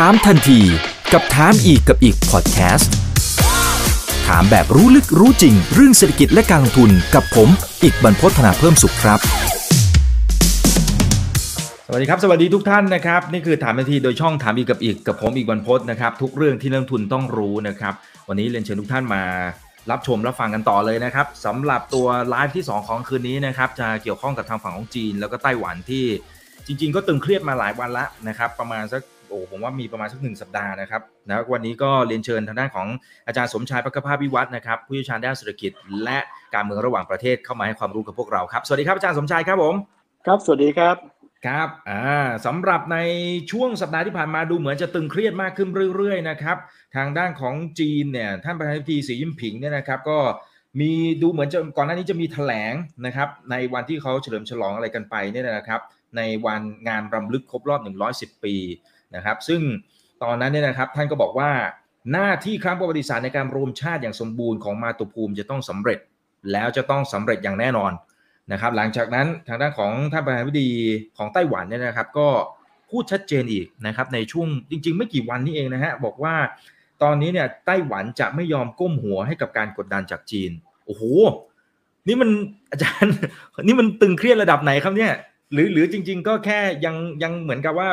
ถามทันทีกับถามอีกกับอีกพอดแคสต์ถามแบบรู้ลึกรู้จริง เรื่องเศรษฐกิจและการลงทุนกับผม อีกบรรพฒนาเพิ่มสุขครับ สวัสดีครับ สวัสดีทุกท่านนะครับ นี่คือถามทันทีโดยช่องถามอีกกับอีกกับผมอีกบรรพฒนะครับ ทุกเรื่องที่นักลงทุนต้องรู้นะครับ วันนี้เรียนเชิญทุกท่านมารับชมรับฟังกันต่อเลยนะครับสำหรับตัวไลฟ์ที่ 2 ของคืนนี้นะครับจะเกี่ยวข้องกับทางฝั่งของจีน แล้วก็ไต้หวันที่จริง ๆ ก็ตึงเครียดมาหลายวันละนะครับประมาณสัก อ้ผมว่ามีประมาณสักหนึ่งสัปดาห์นะครับนะวันนี้ก็เรียนเชิญทางด้านของอาจารย์สมชายพักภาพวิวัฒน์นะครับผู้เชี่ยวชาญด้านเศรษฐกิจ และการเมืองระหว่างประเทศเข้ามาให้ความรู้กับพวกเราครับสวัสดีครับอาจารย์สมชายครับผมครับ สวัสดีครับครับอ่าสำหรับในช่วงสัปดาห์ที่ผ่านมาดูเหมือนจะตึงเครียดมากขึ้นเรื่อยๆนะครับทางด้านของจีนเนี่ยท่านประธานาธิบดีสีจิ้นผิงเนี่ยนะครับก็มีดูเหมือนจะก่อนหน้านี้จะมีแถลงนะครับในวันที่เขาเฉลิมฉลองอะไรกันไปเนี่ยนะครับในวันงานรำลึกครบรอบ 110 ปี นะครับ ซึ่งตอนนั้นเนี่ยนะครับท่านก็บอกว่าหน้าที่ครั้งประวัติศาสตร์ในการรวมชาติอย่างสมบูรณ์ของมาตุภูมิจะต้องสำเร็จ แล้วจะต้องสำเร็จอย่างแน่นอนนะครับ หลังจากนั้นทางด้านของท่านประธานาธิบดีของไต้หวันเนี่ยนะครับ ก็พูดชัดเจนอีกนะครับในช่วงจริง ๆ ไม่กี่วันนี้เองนะฮะบอกว่าตอนนี้เนี่ยไต้หวันจะไม่ยอมก้มหัวให้กับการกดดันจากจีนโอ้โหนี่มันอาจารย์ นี่มันตึงเครียดระดับไหนครับเนี่ย หรือหรือจริง ๆ ก็แค่ยังยังเหมือนกับว่า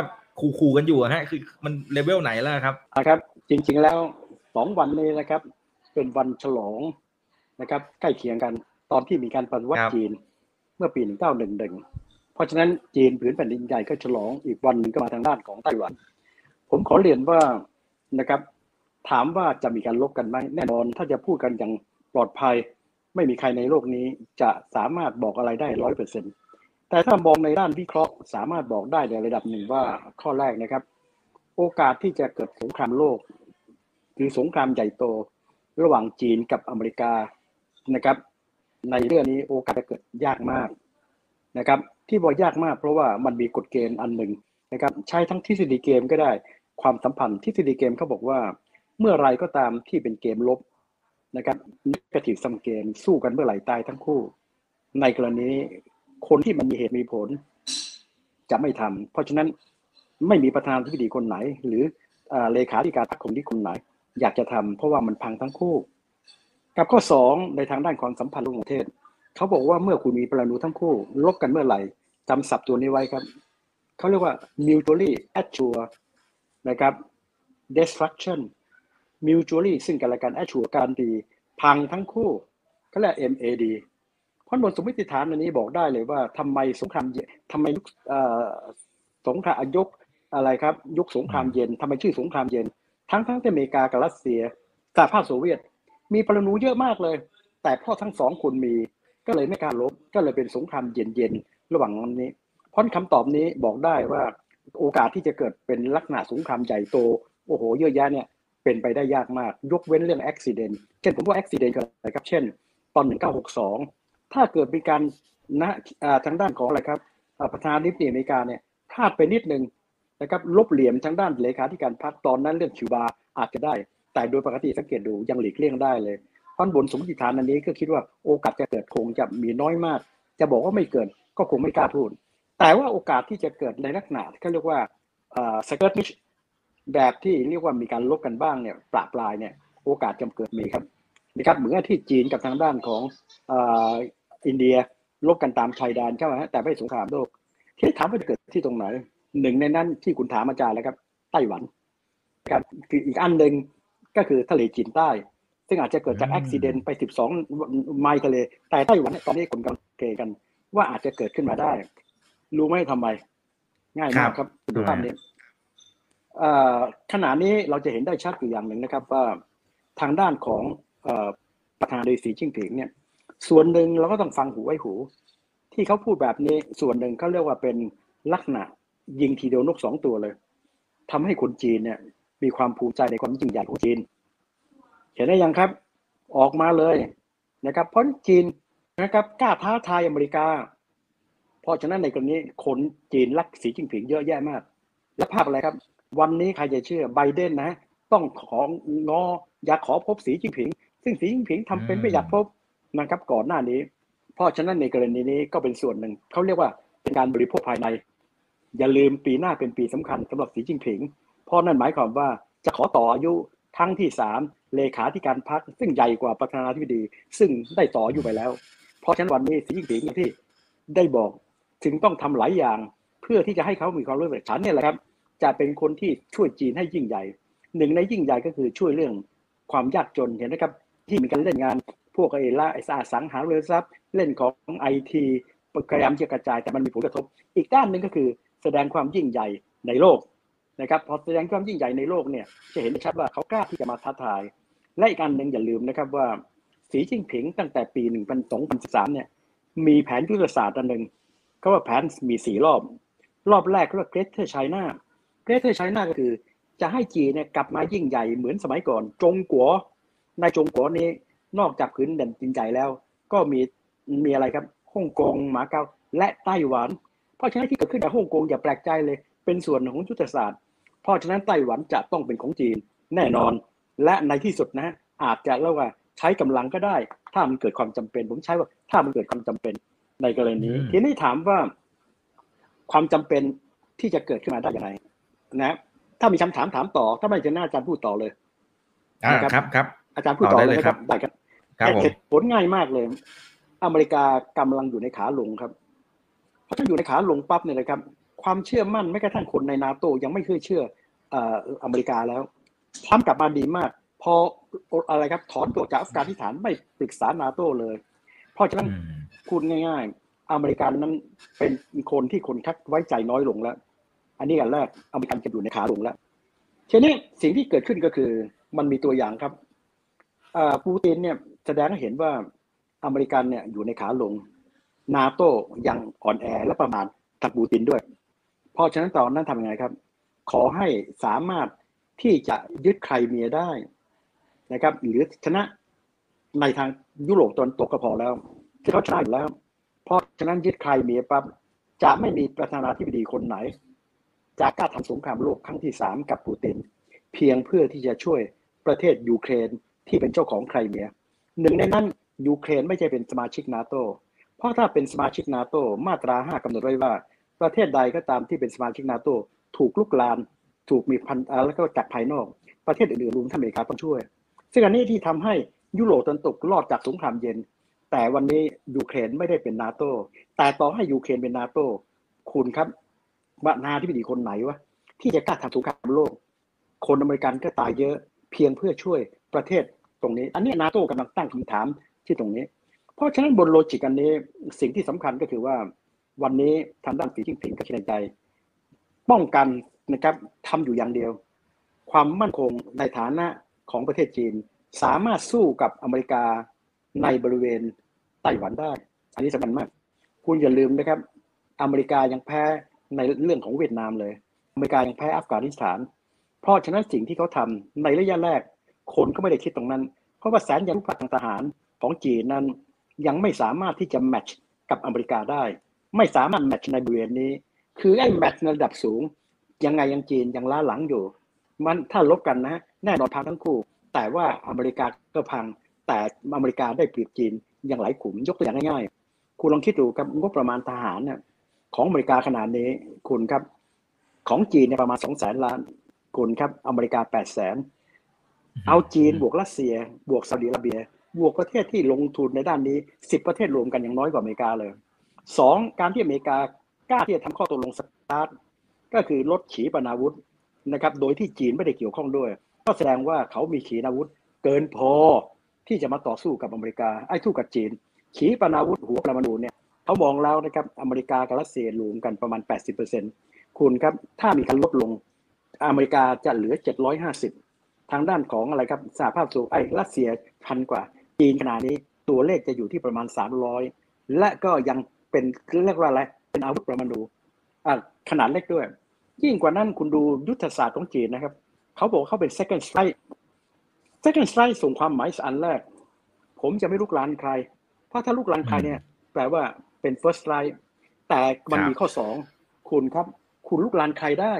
ขู่ๆกันอยู่ฮะคือมันเลเวลไหนแล้วครับนะครับ จริงๆแล้วสองวันนี้นะครับ เป็นวันฉลองนะครับ ใกล้เคียงกันตอนที่มีการปฏิวัติจีนเมื่อปี 1911 เพราะฉะนั้นจีนผืนแผ่นดินใหญ่ก็ฉลองอีกวันหนึ่งก็มาทางด้านของไต้หวัน ผมขอเรียนว่านะครับ ถามว่าจะมีการลบกันไหมแน่นอนถ้าจะพูดกันอย่างปลอดภัย ไม่มีใครในโลกนี้จะสามารถบอกอะไรได้ร้อยเปอร์เซ็น แต่ถ้ามองในด้านวิเคราะห์ สามารถบอกได้ในระดับหนึ่งว่าข้อแรกนะครับ โอกาสที่จะเกิดสงครามโลกหรือสงครามใหญ่โต ระหว่างจีนกับอเมริกานะครับ ในเรื่องนี้โอกาสจะเกิดยากมากนะครับ ที่บอกยากมากเพราะว่ามันมีกฎเกณฑ์อันหนึ่งนะครับใช้ทั้งทฤษฎีเกมก็ได้ความสัมพันธ์ทฤษฎีเกมเขาบอกว่า เมื่อไรก็ตามที่เป็นเกมลบนะครับ negative sum game สู้กันเมื่อไหร่ตายทั้งคู่ ในกรณี คนที่มันมีเหตุมีผล จะไม่ทำเพราะฉะนั้นไม่มีประธานาธิบดีคนไหน หรือเลขาธิการพรรคคนที่คนไหน อยากจะทำเพราะว่ามันพังทั้งคู่ กับข้อสองในทางด้านความสัมพันธ์ระหว่างประเทศเขาบอกว่าเมื่อคุณมีปรมาณูทั้งคู่ลบกันเมื่อไหร่จำศัพท์ตัวนี้ไว้ครับเขาเรียกว่า mutually assured นะครับ destruction mutually ซึ่งกันและกัน assure การดีพังทั้งคู่ก็เรียก MAD ราะบนสมมติฐานอันนี้บอกได้เลยว่าทำไมสงครามเย็นทำไมยุคสงครามยุคอะไรครับยุคสงครามเย็นทำไมชื่อสงครามเย็น ทั้งทั้งที่อเมริกากับรัสเซียสหภาพโซเวียต มีปรมาณูเยอะมากเลย แต่พ่อทั้งสองคนมีก็เลยไม่กล้าลบก็เลยเป็นสงครามเย็นๆระหว่างนี้เพราะคำตอบนี้บอกได้ว่าโอกาสที่จะเกิดเป็นลักษณะสงครามใหญ่โตโอ้โหเยอะแยะเนี่ยเป็นไปได้ยากมาก ยกเว้นเรื่องอุบิเหตุเช่นผมว่าอุบิเหตุเกิดอะไรครับ เช่น ตอน 1962 ถ้าเกิดมีการนะทางด้านของอะไรครับประธานาธิบดีอเมริกาเนี่ยพลาดไปนิดนึงนะครับลบเหลี่ยมทางด้านเลขาธิการพรรคตอนนั้นเรื่องคิวบาอาจจะได้ แต่โดยปกติสังเกตดูยังหลีกเลี่ยงได้เลยเพราะบนสมมติฐานอันนี้ก็คิดว่าโอกาสจะเกิดคงจะมีน้อยมาก จะบอกว่าไม่เกิดก็คงไม่กล้าพูด แต่ว่าโอกาสที่จะเกิดในลักษณะที่เขาเรียกว่า skirmish แบบที่เรียกว่ามีการรบกันบ้างเนี่ยประปรายเนี่ยโอกาสจะเกิดมีครับนะครับเหมือนที่จีนกับทางด้านของ อินเดียรบกันตามชายแดนเข้ามาแต่ไม่สงครามโลกที่ถามว่าจะเกิดที่ตรงไหนหนึ่งในนั้นที่คุณถามอาจารย์แล้วครับไต้หวันครับคืออีกอันหนึ่งก็คือทะเลจีนใต้ ซึ่งอาจจะเกิดจากอุบิเหตุไป 12 ไมล์ทะเล แต่ไต้หวันตอนนี้คนกำลังเกกัน ว่าอาจจะเกิดขึ้นมาได้ รู้ไหมทำไม ง่ายมากครับดูภาพนี้ขณะนี้เราจะเห็นได้ชัดอยู่อย่างหนึ่งนะครับ ว่าทางด้านของประธานาธิบดีสีจิ้งผิงเนี่ย ส่วนหนึ่งเราก็ต้องฟังหูไว้หู ที่เขาพูดแบบนี้ส่วนหนึ่งเขาเรียกว่าเป็นลักษณะยิงทีเดียวนกสองตัวเลยทำให้คนจีนเนี่ย มีความภูมิใจในความยิ่งใหญ่ของจีน เห็นได้ยังครับ ออกมาเลยนะครับ เพราะจีนนะครับกล้าท้าทายอเมริกา เพราะฉะนั้นในกรณีคนจีนรักสีจิ้งผิงเยอะแยะมาก และภาพอะไรครับ วันนี้ใครจะเชื่อไบเดนนะ ต้องของงออยากขอพบสีจิ้งผิง ซึ่งสีจิ้งผิงทำเป็นไม่อยากพบ นะครับก่อนหน้านี้ เพราะฉะนั้นในกรณีนี้ก็เป็นส่วนหนึ่งเขาเรียกว่าเป็นการบริโภคภายใน อย่าลืมปีหน้าเป็นปีสำคัญสำหรับสีจิ้งผิง เพราะนั่นหมายความว่าจะขอต่ออายุทั้งที่สามเลขาธิการพรรคซึ่งใหญ่กว่าประธานาธิบดี ซึ่งได้ต่ออยู่ไปแล้ว เพราะฉะนั้นวันนี้สีจิ้นผิงที่ได้บอกถึงต้องทำหลายอย่าง เพื่อที่จะให้เขามีความรู้สึกฉันเนี่ยแหละครับ จะเป็นคนที่ช่วยจีนให้ยิ่งใหญ่ หนึ่งในยิ่งใหญ่ก็คือช่วยเรื่องความยากจนเห็นนะครับ ที่มีการเล่นงาน พวกไอ้ละไอ้สังหาริมทรัพย์ เล่นของไอทีพยายามจะกระจายแต่มันมีผลกระทบ อีกด้านหนึ่งก็คือแสดงความยิ่งใหญ่ในโลกนะครับพอแสดงความยิ่งใหญ่ในโลกเนี่ยจะเห็นชัดว่าเขากล้าที่จะมาท้าทาย และอีกอันหนึ่งอย่าลืมนะครับว่าสีจิ้นผิงตั้งแต่ปี1213เนี่ยมีแผนยุทธศาสตร์อันหนึ่งก็ว่าแผนมีสี่รอบ รอบแรกเรียกว่า Greater China Greater China ก็คือ จะให้จีนเนี่ยกลับมายิ่งใหญ่เหมือนสมัยก่อน จงกัวในจงกัวนี้ นอกจากพื้นแผ่นดินใหญ่แล้ว ก็มีมีอะไรครับฮ่องกงหมาเก๊าและไต้หวัน เพราะฉะนั้นที่เกิดขึ้นในฮ่องกงอย่าแปลกใจเลย เป็นส่วนของยุทธศาสตร์ เพราะฉะนั้นไต้หวันจะต้องเป็นของจีนแน่นอน และในที่สุดนะอาจจะเรียกว่าใช้กำลังก็ได้ ถ้ามันเกิดความจำเป็น ผมใช้ว่าถ้ามันเกิดความจำเป็นในกรณีนี้ทีนี้ถามว่า ความจำเป็นที่จะเกิดขึ้นมาได้อย่างไรนะถ้ามีคำถามถามต่อ ถ้าไม่จะน่าอาจารย์พูดต่อเลยอ่าครับครับ อาจารย์พูดต่อเลยครับได้ครับ ครับผมเหตุผลง่ายมากเลย อเมริกากำลังอยู่ในขาลงครับเพราะถ้าอยู่ในขาลงปั๊บเนี่ยนะครับ ความเชื่อมั่นแม้กระทั่งคนในนาโตยังไม่เคยเชื่อเอ่ออเมริกาแล้วทรัมป์กลับมาดีมาก พออะไรครับ ถอนตัวจากอัฟกานิสถานไม่ปรึกษานาโตเลย เพราะฉะนั้นอืมพูดง่ายๆ อเมริกันนั้นเป็นคนที่คนชักไว้ใจน้อยลงแล้ว อันนี้อันแรกอเมริกันจะอยู่ในขาลงแล้วทีนี้สิ่งที่เกิดขึ้นก็คือ มันมีตัวอย่างครับอ่าปูตินเนี่ย แสดงให้เห็นว่าอเมริกันเนี่ยอยู่ในขาลง นาโต้ยังอ่อนแอและประมาณทักปูตินด้วย เพราะฉะนั้นตอนนั้นทำยังไงครับ ขอให้สามารถที่จะยึดใครเมียได้นะครับ หรือชนะในทางยุโรปตะวันตกก็พอแล้วที่เขาชนะอยู่แล้ว เพราะฉะนั้นยึดใครเมียปั๊บจะไม่มีประธานาธิบดีคนไหน จะกล้าทำสงครามโลกครั้งที่สามกับปูติน เพียงเพื่อที่จะช่วยประเทศยูเครนที่เป็นเจ้าของไครเมีย หนึ่งในนั้นยูเครนไม่ใช่เป็นสมาชิกนาโตเพราะถ้าเป็นสมาชิกนาโตมาตราห้ากำหนดไว้ว่า ประเทศใดก็ตามที่เป็นสมาชิกนาโตถูกลุกลามถูกมีพันอาแล้วก็จากภายนอก ประเทศอื่นๆรวมทั้งอเมริกาต้องช่วย ซึ่งอันนี้ที่ทำให้ยุโรปตะวันตกรอดจากสงครามเย็น แต่วันนี้ยูเครนไม่ได้เป็นนาโตแต่ต่อให้ยูเครนเป็นนาโตคุณครับว่านาที่ดีคนไหนวะที่จะกล้าทำสงครามโลก คนอเมริกันก็ตายเยอะเพียงเพื่อช่วยประเทศ ตรงนี้ อันนี้นาโต้กำลังตั้งคำถามที่ตรงนี้ เพราะฉะนั้นบนโลจิกอันนี้สิ่งที่สำคัญก็คือว่าวันนี้ทางด้านสีจิ้งผิงก็คิดในใจ ป้องกันนะครับทำอยู่อย่างเดียว ความมั่นคงในฐานะของประเทศจีน สามารถสู้กับอเมริกาในบริเวณไต้หวันได้ อันนี้สำคัญมาก คุณอย่าลืมนะครับ อเมริกายังแพ้ในเรื่องของเวียดนามเลย อเมริกายังแพ้อัฟกานิสถาน เพราะฉะนั้นสิ่งที่เขาทำในระยะแรก คนก็ไม่ได้คิดตรงนั้น เพราะว่าแสนยานุภาพทางทหารของจีนนั้น ยังไม่สามารถที่จะแมทช์กับอเมริกาได้ ไม่สามารถแมทช์ในบริเวณนี้ คือไอ้แมทช์ในระดับสูง ยังไงยังจีนยังล้าหลังอยู่ มันถ้าลบกันนะแน่นอนพังทั้งคู่ แต่ว่าอเมริกาก็พัง แต่อเมริกาได้เปรียบจีนอย่างหลายขุมยกตัวอย่างง่ายๆคุณลองคิดดูครับงบประมาณทหารเนี่ยของอเมริกาขนาดนี้คุณครับ ของจีนเนี่ยประมาณสองแสนล้านคุณครับอเมริกาแปดแสน เอาจีนบวกรัสเซีย บวกซาอุดิอาระเบีย บวกประเทศที่ลงทุนในด้านนี้สิบประเทศรวมกันยังน้อยกว่าอเมริกาเลยสองการที่อเมริกากล้าที่จะทำข้อตกลงสตาร์ทก็คือลดขีปนาวุธนะครับ โดยที่จีนไม่ได้เกี่ยวข้องด้วย ก็แสดงว่าเขามีขีปนาวุธเกินพอที่จะมาต่อสู้กับอเมริกาไอ้สู้กับจีน ขีปนาวุธหัวปรมาณูเนี่ยเขามองแล้วนะครับอเมริกากับรัสเซียรวมกันประมาณ 80%คุณครับถ้ามีการลดลงอเมริกาจะเหลือ 750 ทางด้านของอะไรครับสหภาพโซไอ้รัสเซียพันกว่า จีนขนาดนี้ตัวเลขจะอยู่ที่ประมาณ 300 และก็ยังเป็นเรียกว่าอะไรเป็นอาวุธปรมาณูอ่าขนาดเล็กด้วย ยิ่งกว่านั้นคุณดูยุทธศาสตร์ของจีนนะครับ เขาบอกเขาเป็น second strike second strike ส่งความหมายอันแรก ผมจะไม่ลุกลานใคร เพราะถ้าลุกลานใครเนี่ยแปลว่าเป็น first strike แต่มันมีข้อสองคุณครับ คุณลุกลานใครได้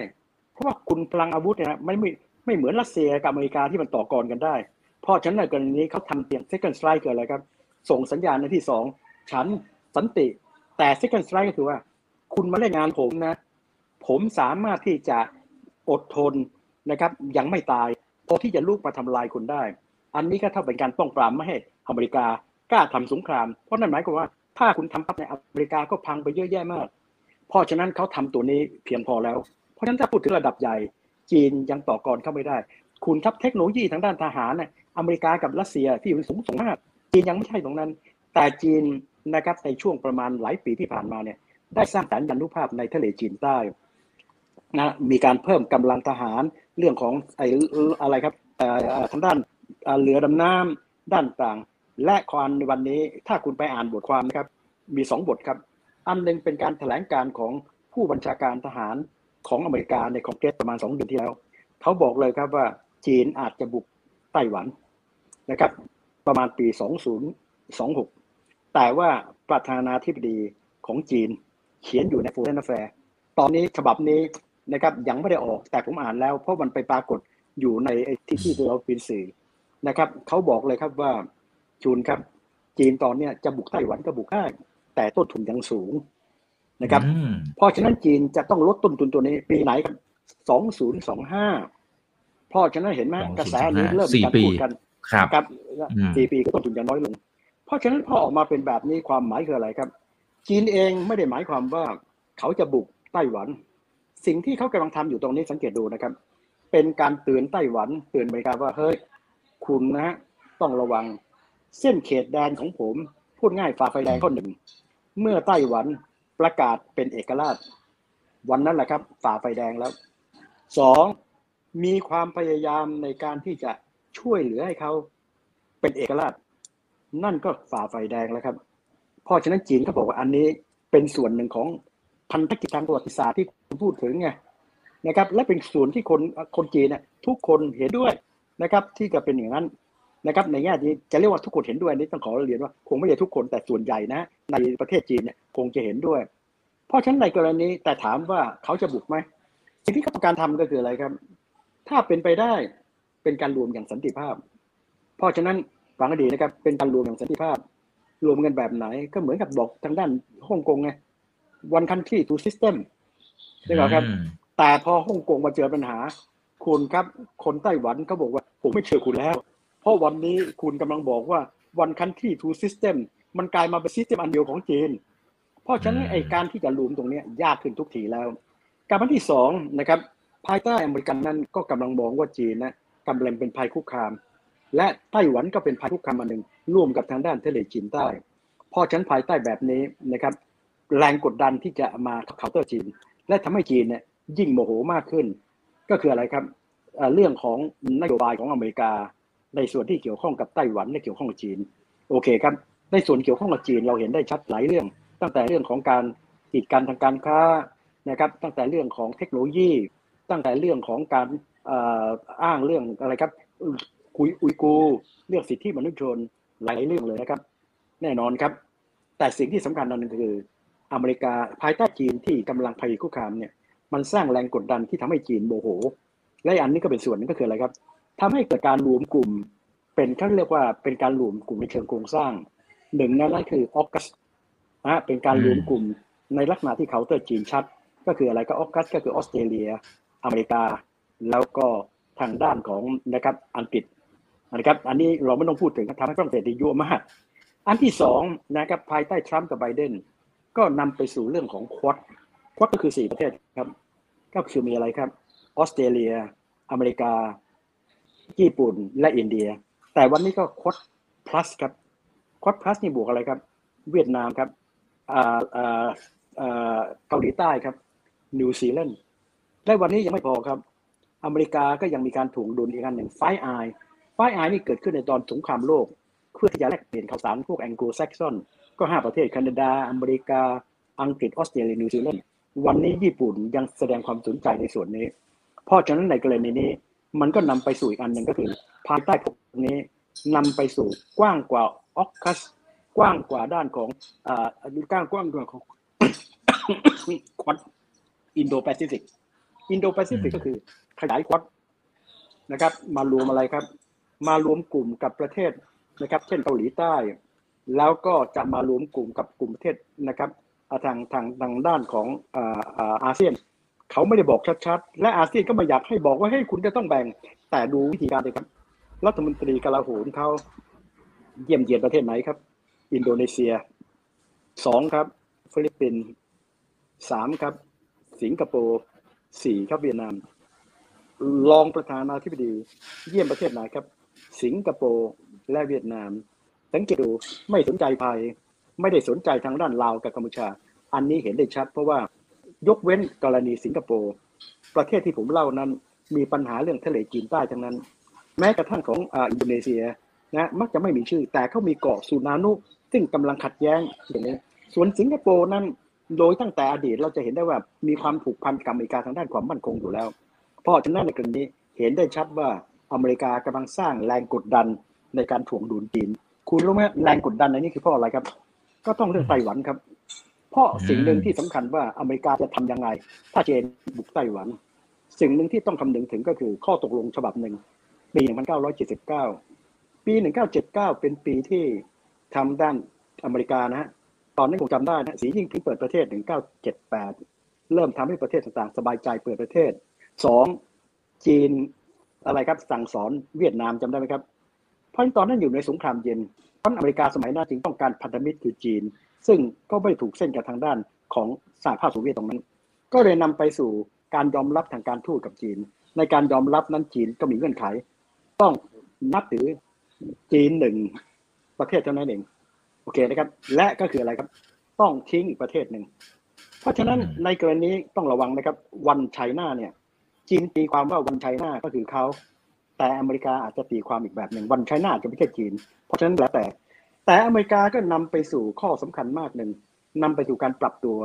เพราะว่าคุณพลังอาวุธเนี่ยนะไม่ไม่ ไม่เหมือนรัสเซียกับอเมริกาที่มันต่อกรกันได้ เพราะฉะนั้นในกรณีนี้เขาทำเพียง second strike เกิดอะไรครับ ส่งสัญญาณในที่สองฉันสันติ แต่ second strike ก็คือว่า คุณมาเล่นงานผมนะ ผมสามารถที่จะอดทนนะครับยังไม่ตายพอที่จะลุกมาทำลายคุณได้ อันนี้ก็เท่าเป็นการป้องปรามไม่ให้อเมริกากล้าทำสงคราม เพราะนั่นหมายความว่าถ้าคุณทำปั๊บในอเมริกาก็พังไปเยอะแยะมาก เพราะฉะนั้นเขาทำตัวนี้เพียงพอแล้ว เพราะฉะนั้นถ้าพูดถึงระดับใหญ่ จีนยังต่อกรเข้าไม่ได้ คุณทัพเทคโนโลยีทางด้านทหารเนี่ยอเมริกากับรัสเซียที่อยู่สูงส่งมาก จีนยังไม่ใช่ตรงนั้น แต่จีนนะครับในช่วงประมาณหลายปีที่ผ่านมาเนี่ยได้สร้างสรรค์ยานุภาพในทะเลจีนใต้นะมีการเพิ่มกำลังทหารเรื่องของไอ้อะไรครับทางด้านเรือดำน้ำด้านต่าง และความในวันนี้ถ้าคุณไปอ่านบทความนะครับ มีสองบทครับ อันหนึ่งเป็นการแถลงการของผู้บัญชาการทหาร ของอเมริกาในคอนเกรสประมาณสองเดือนที่แล้วเขาบอกเลยครับว่าจีนอาจจะบุกไต้หวันนะครับ ประมาณปี 2026 แต่ว่าประธานาธิบดีของจีนเขียนอยู่ใน Foreign Affairs ตอนนี้ฉบับนี้นะครับยังไม่ได้ออกแต่ผมอ่านแล้ว เพราะมันไปปรากฏอยู่ในที่ที่เราเป็นสื่อนะครับเขาบอกเลยครับว่าจูนครับ จีนตอนนี้จะบุกไต้หวันก็บุกได้แต่ต้นทุนยังสูง นะครับเพราะฉะนั้นจีนจะต้องลดต้นทุนตัวนี้ปีไหนครับสองศูนย์สองห้าเพราะฉะนั้นเห็นไหมกระแสนี้เริ่มมีการพูดกันครับสี่ปีก็ต้นทุนจะน้อยลง เพราะฉะนั้นพอออกมาเป็นแบบนี้ความหมายคืออะไรครับ จีนเองไม่ได้หมายความว่าเขาจะบุกไต้หวัน สิ่งที่เขากำลังทำอยู่ตรงนี้สังเกตดูนะครับ เป็นการเตือนไต้หวันเตือนอเมริกาว่าเฮ้ยคุณนะต้องระวังเส้นเขตแดนของผม พูดง่ายฝ่าไฟแดงข้อหนึ่งเมื่อไต้หวัน ประกาศเป็นเอกราช วันนั้นแหละครับฝ่าไฟแดงแล้วสองมีความพยายามในการที่จะช่วยเหลือให้เขาเป็นเอกราช นั่นก็ฝ่าไฟแดงแล้วครับ เพราะฉะนั้นจีนก็บอกว่าอันนี้เป็นส่วนหนึ่งของพันธกิจทางประวัติศาสตร์ที่คุณพูดถึงไงนะครับ และเป็นส่วนที่คนคนจีนเนี่ยทุกคนเห็นด้วยนะครับ ที่จะเป็นอย่างนั้น นะครับในแง่นี้จะเรียกว่าทุกคนเห็นด้วยนี่ต้องขอเรียนว่าคงไม่ใช่ทุกคนแต่ส่วนใหญ่นะ ในประเทศจีนเนี่ยคงจะเห็นด้วย เพราะฉะนั้นในกรณีแต่ถามว่าเขาจะบุกไหมสิ่งที่เขาต้องการทำก็คืออะไรครับ ถ้าเป็นไปได้เป็นการรวมอย่างสันติภาพ เพราะฉะนั้นฟังให้ดีนะครับเป็นการรวมอย่างสันติภาพ รวมกันแบบไหนก็เหมือนกับบอกทางด้านฮ่องกงไง one country two system ใช่ไหมครับ แต่พอฮ่องกงมาเจอปัญหา คุณครับ คนไต้หวันเขาบอกว่าผมไม่เชื่อคุณแล้ว เพราะวันนี้คุณกำลังบอกว่า one country two system มันกลายมาเป็น system อันเดียวของจีน เพราะฉะนั้นไอการที่จะรวมตรงนี้ยากขึ้นทุกทีแล้ว ประการที่สองนะครับภายใต้อเมริกันนั้นก็กำลังมองว่าจีนนะกำลังเป็นภัยคุกคาม และไต้หวันก็เป็นภัยคุกคามอันหนึ่งร่วมกับทางด้านทะเลจีนใต้เพราะฉะนั้นภายใต้แบบนี้นะครับแรงกดดันที่จะมาเคาน์เตอร์จีน และทำให้จีนเนี่ยยิ่งโมโหมากขึ้น ก็คืออะไรครับเรื่องของนโยบายของอเมริกา ในส่วนที่เกี่ยวข้องกับไต้หวันและเกี่ยวข้องกับจีน โอเคครับ ในส่วนเกี่ยวข้องกับจีนเราเห็นได้ชัดหลายเรื่อง ตั้งแต่เรื่องของการกีดกันทางการค้านะครับ ตั้งแต่เรื่องของเทคโนโลยี ตั้งแต่เรื่องของการอ้างเรื่องอะไรครับคุยอุยกู เรื่องสิทธิมนุษยชนหลายเรื่องเลยนะครับ แน่นอนครับ แต่สิ่งที่สำคัญนั่นคืออเมริกาภายใต้จีนที่กำลังภัยคุกคามเนี่ยมันสร้างแรงกดดันที่ทำให้จีนโมโห และอันนี้ก็เป็นส่วนนึงก็คืออะไรครับ ทำให้เกิดการรวมกลุ่ม เป็นเขาเรียกว่าเป็นการรวมกลุ่มในเชิงโครงสร้าง หนึ่งนั่นคือออกัสนะเป็นการรวมกลุ่มในลักษณะที่เคาน์เตอร์จีนชัด ก็คืออะไรก็ออกัสก็คือออสเตรเลีย อเมริกา แล้วก็ทางด้านของนะครับอังกฤษนะครับอันนี้เราไม่ต้องพูดถึงทำให้ฝรั่งเศสดียั่วมากอันที่สองนะครับภายใต้ทรัมป์กับไบเดนก็นำไปสู่เรื่องของควอดQuad ก็คือสี่ประเทศครับ ก็คือมีอะไรครับ ออสเตรเลีย อเมริกา ญี่ปุ่นและอินเดีย แต่วันนี้ก็ Quad plus ครับ Quad plus นี่บวกอะไรครับ เวียดนามครับอ่าอ่าเกาหลีใต้ครับ นิวซีแลนด์และวันนี้ยังไม่พอครับ อเมริกาก็ยังมีการถ่วงดุลอีกอันหนึ่งไฟไอไฟไอนี่เกิดขึ้นในตอนสงครามโลก เพื่อที่จะแลกเปลี่ยนข่าวสารพวกแองโกลแซกซอนก็ห้าประเทศแคนาดา อเมริกา อังกฤษ ออสเตรเลีย นิวซีแลนด์ วันนี้ญี่ปุ่นยังแสดงความสนใจในส่วนนี้ เพราะฉะนั้นในกรณีนี้ มันก็นำไปสู่อีกอันหนึ่งก็คือ ภายใต้พวกนี้นำไปสู่กว้างกว่า AUKUS กว้างกว่าด้านของอ่ากว้างกว้างกว่าของ Quad อินโดแปซิฟิกอินโดแปซิฟิกก็คือขยาย Quad นะครับ มารวมอะไรครับ มารวมกลุ่มกับประเทศนะครับ เช่นเกาหลีใต้ แล้วก็จะมารวมกลุ่มกับกลุ่มประเทศนะครับทางทางทางด้านของอาเซียน เขาไม่ได้บอกชัดๆ และอาเซียนก็ไม่อยากให้บอกว่าให้คุณจะต้องแบ่ง แต่ดูวิธีการเลยครับ รัฐมนตรีกลาโหมเขาเยี่ยมเยียนประเทศไหนครับ อินโดนีเซียสองครับ ฟิลิปปินส์สามครับ สิงคโปร์สี่ครับเวียดนามรองประธานาธิบดี เยี่ยมประเทศไหนครับ สิงคโปร์และเวียดนาม สังเกตดูไม่สนใจภัยไม่ได้สนใจทางด้านลาวกับกัมพูชา อันนี้เห็นได้ชัดเพราะว่า ยกเว้นกรณีสิงคโปร์ประเทศที่ผมเล่านั้นมีปัญหาเรื่องทะเลจีนใต้ทั้งนั้น แม้กระทั่งของอินโดนีเซียนะมักจะไม่มีชื่อ แต่เขามีเกาะสุนานุซึ่งกำลังขัดแย้งอย่างนี้ส่วนสิงคโปร์นั้นโดยตั้งแต่อดีตเราจะเห็นได้ว่ามีความผูกพันกับอเมริกาทางด้านความมั่นคงอยู่แล้ว เพราะฉะนั้นในกรณีเห็นได้ชัดว่าอเมริกากำลังสร้างแรงกดดันในการถ่วงดุลจีน คุณรู้ไหมแรงกดดันในนี้คือเพราะอะไรครับ ก็ต้องเรื่องไต้หวันครับ เพราะสิ่งหนึ่งที่สำคัญว่าอเมริกาจะทํำยังไง ถ้าเจนบุกไต้หวัน สิ่งหนึ่งที่ต้องคำนึงถึงก็คือข้อตกลงฉบับหนึ่งปี1979 ปี 1979 เป็นปีที่ทำด้านอเมริกานะฮะตอนนั้นคงจำได้นะสียิ่งพิงเปิดประเทศ 1978 เริ่มทำให้ประเทศต่างๆ สบายใจเปิดประเทศ 2. จีนอะไรครับสั่งสอนเวียดนามจำได้ไหมครับ เพราะตอนนั้นอยู่ในสงครามเย็นเพราะอเมริกาสมัยนั้นจึงต้องการพันธมิตรคือจีน ซึ่งก็ไม่ถูกเส้นกับทางด้านของสหภาพโซเวียตตรงนั้น ก็เลยนำไปสู่การยอมรับทางการทูตกับจีน ในการยอมรับนั้นจีนก็มีเงื่อนไข ต้องนับถือจีนหนึ่งประเทศเท่านั้นเองโอเคนะครับ และก็คืออะไรครับ ต้องทิ้งอีกประเทศหนึ่งเพราะฉะนั้นในกรณีต้องระวังนะครับ วันไชน่าเนี่ยจีนตีความว่าวันไชน่าก็คือเขาแต่อเมริกาอาจจะตีความอีกแบบหนึ่งวันไชน่าจะไม่ใช่จีน เพราะฉะนั้นแล้วแต่ แต่อเมริกาก็นำไปสู่ข้อสำคัญมากหนึ่งนำไปสู่การปรับตัว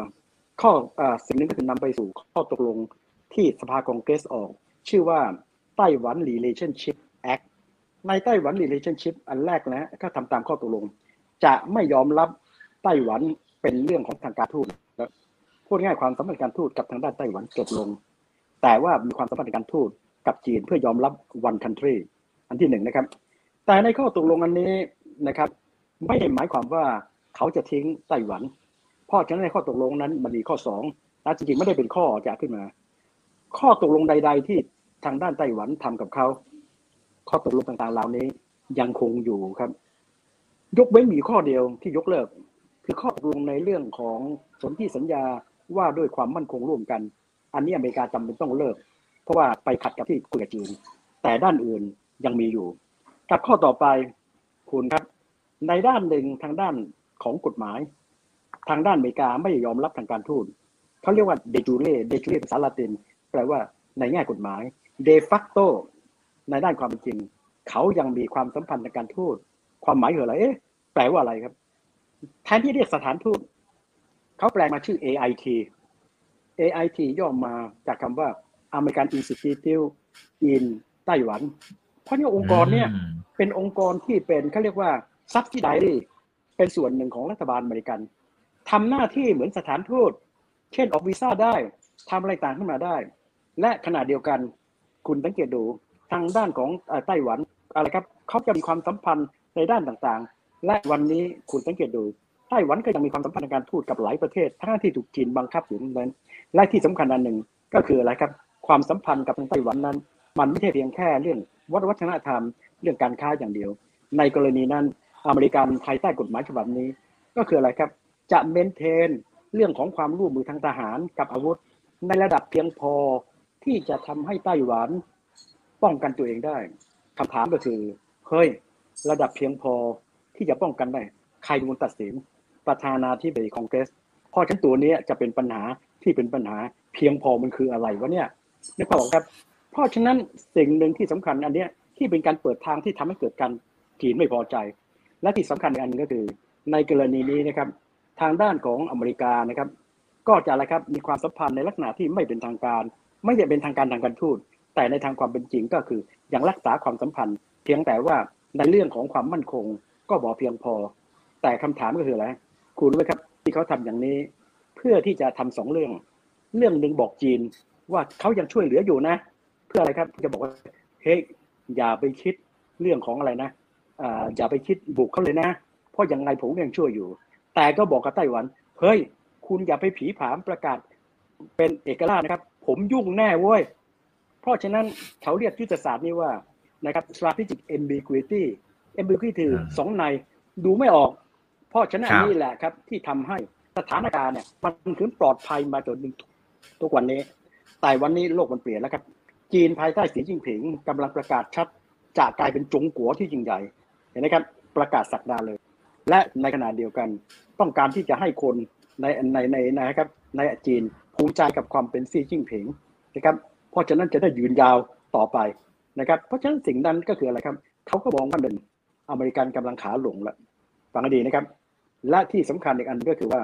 ข้ออสิ่งนึงก็คือนำไปสู่ข้อตกลงที่สภาคองเกรสออก ชื่อว่าไต้หวัน Relationship Act ในไต้หวัน Relationship อันแรกนะก็ทำตามข้อตกลง จะไม่ยอมรับไต้หวันเป็นเรื่องของทางการทูตพูดง่ายความสัมพันธ์การทูตกับทางด้านไต้หวันจบลง แต่ว่ามีความสัมพันธ์การทูตกับจีนเพื่อยอมรับ one country อันที่หนึ่งนะครับ แต่ในข้อตกลงอันนี้นะครับ ไม่ได้หมายความว่าเขาจะทิ้งไต้หวัน เพราะฉะนั้นในข้อตกลงนั้นมันมีข้อสองและจริงๆไม่ได้เป็นข้อจะขึ้นมา ข้อตกลงใด ๆ ที่ทางด้านไต้หวันทำกับเขาข้อตกลงต่างๆเหล่านี้ยังคงอยู่ครับ ยกเว้นมีข้อเดียวที่ยกเลิก คือข้อตกลงในเรื่องของสนธิสัญญาว่าด้วยความมั่นคงร่วมกัน อันนี้อเมริกาจำเป็นต้องเลิก เพราะว่าไปขัดกับที่คุยกับจีนแต่ด้านอื่นยังมีอยู่ กับข้อต่อไปคุณครับ ในด้านหนึ่งทางด้านของกฎหมาย ทางด้านอเมริกาไม่ยอมรับทางการทูตเขาเรียกว่าเดจูเล่เดจูเล่ภาษาละติน แปลว่าในแง่กฎหมายเดฟักโตในด้านความเป็นจริง เขายังมีความสัมพันธ์ทางการทูตความหมายคืออะไรเอ๊ะแปลว่าอะไรครับ แทนที่เรียกสถานทูตเขาแปลมาชื่อ AIT AIT ย่อมาจากคำว่า American Institute in ไต้หวัน เพราะนี่องค์กรเนี่ยเป็นองค์กรที่เป็นเขาเรียกว่า ซับซิไดเป็นส่วนหนึ่งของรัฐบาลอเมริกันทำหน้าที่เหมือนสถานทูตเช่นออกวีซ่าได้ทำอะไรต่างขึ้นมาได้ และขณะเดียวกันคุณสังเกตดูทางด้านของไต้หวันอะไรครับเขาจะมีความสัมพันธ์ในด้านต่างๆ และวันนี้คุณสังเกตดูไต้หวันก็ยังมีความสัมพันธ์ในการทูตกับหลายประเทศทั้งที่ถูกจีนบังคับอยู่นั้น และที่สำคัญอันหนึ่งก็คืออะไรครับ ความสัมพันธ์กับทางไต้หวันนั้น มันไม่ใช่เพียงแค่เรื่องวัฒนธรรม เรื่องการค้าอย่างเดียว ในกรณีนั้น อเมริกันภายใต้กฎหมายฉบับนี้ ก็คืออะไรครับ จะเมนเทนเรื่องของความร่วมมือทางทหารกับอาวุธ ในระดับเพียงพอที่จะทำให้ไต้หวันป้องกันตัวเองได้คำถามก็คือเฮ้ยระดับเพียงพอที่จะป้องกันได้ ใครเป็นคนตัดสิน ประธานาธิบดีคองเกรสเพราะฉันตัวนี้จะเป็นปัญหาที่เป็นปัญหาเพียงพอมันคืออะไรวะเนี่ยนึกภาพออกครับ เพราะฉะนั้นสิ่งหนึ่งที่สำคัญอันเนี้ยที่เป็นการเปิดทางที่ทำให้เกิดการจีนไม่พอใจ และที่สำคัญอีกอันนึงก็คือ ในกรณีนี้นะครับทางด้านของอเมริกานะครับ ก็จะอะไรครับมีความสัมพันธ์ในลักษณะที่ไม่เป็นทางการ ไม่ได้เป็นทางการทางการทูตแต่ในทางความเป็นจริงก็คือยังรักษาความสัมพันธ์ เพียงแต่ว่าในเรื่องของความมั่นคง ก็บอกเพียงพอ แต่คำถามก็คืออะไรคุณรู้ไหมครับที่เขาทำอย่างนี้ เพื่อที่จะทำสองเรื่อง เรื่องหนึ่งบอกจีนว่าเขายังช่วยเหลืออยู่นะ เพื่ออะไรครับจะบอกว่าเฮ้ยอย่าไปคิดเรื่องของอะไรนะ อ่าอย่าไปคิดบุกเขาเลยนะ เพราะยังไงผมยังช่วยอยู่ แต่ก็บอกกับไต้หวัน เฮ้ย คุณอย่าไปผีผามประกาศเป็นเอกราชนะครับผผมยุ่งแน่เว้ย เพราะฉะนั้นเขาเรียกยุทธศาสตร์นี้ว่านะครับ strategic ambiguity ambiguity สองในดูไม่ออก เพราะฉะนั้นนี่แหละครับ ที่ทำให้สถานการณ์เนี่ยมันถึงปลอดภัยมาจนถึงทุกวันนี้ แต่วันนี้โลกมันเปลี่ยนแล้วครับ จีนภายใต้สีจิ้งผิงกำลังประกาศชัดจะกลายเป็นจงกัวที่ยิ่งใหญ่เห็นไหมครับประกาศสักดาเลย และในขณะเดียวกัน ต้องการที่จะให้คนในในในนะครับในจีนภูมิใจกับความเป็นซีจิ้งผิงนะครับเพราะฉะนั้นจะได้ยืนยาวต่อไปนะครับเพราะฉะนั้นสิ่งนั้นก็คืออะไรครับเขาก็มองว่าหนึ่งอเมริกันกำลังขาหลงล้วฟังให้ดีนะครับ และที่สำคัญอีกอันก็คือว่า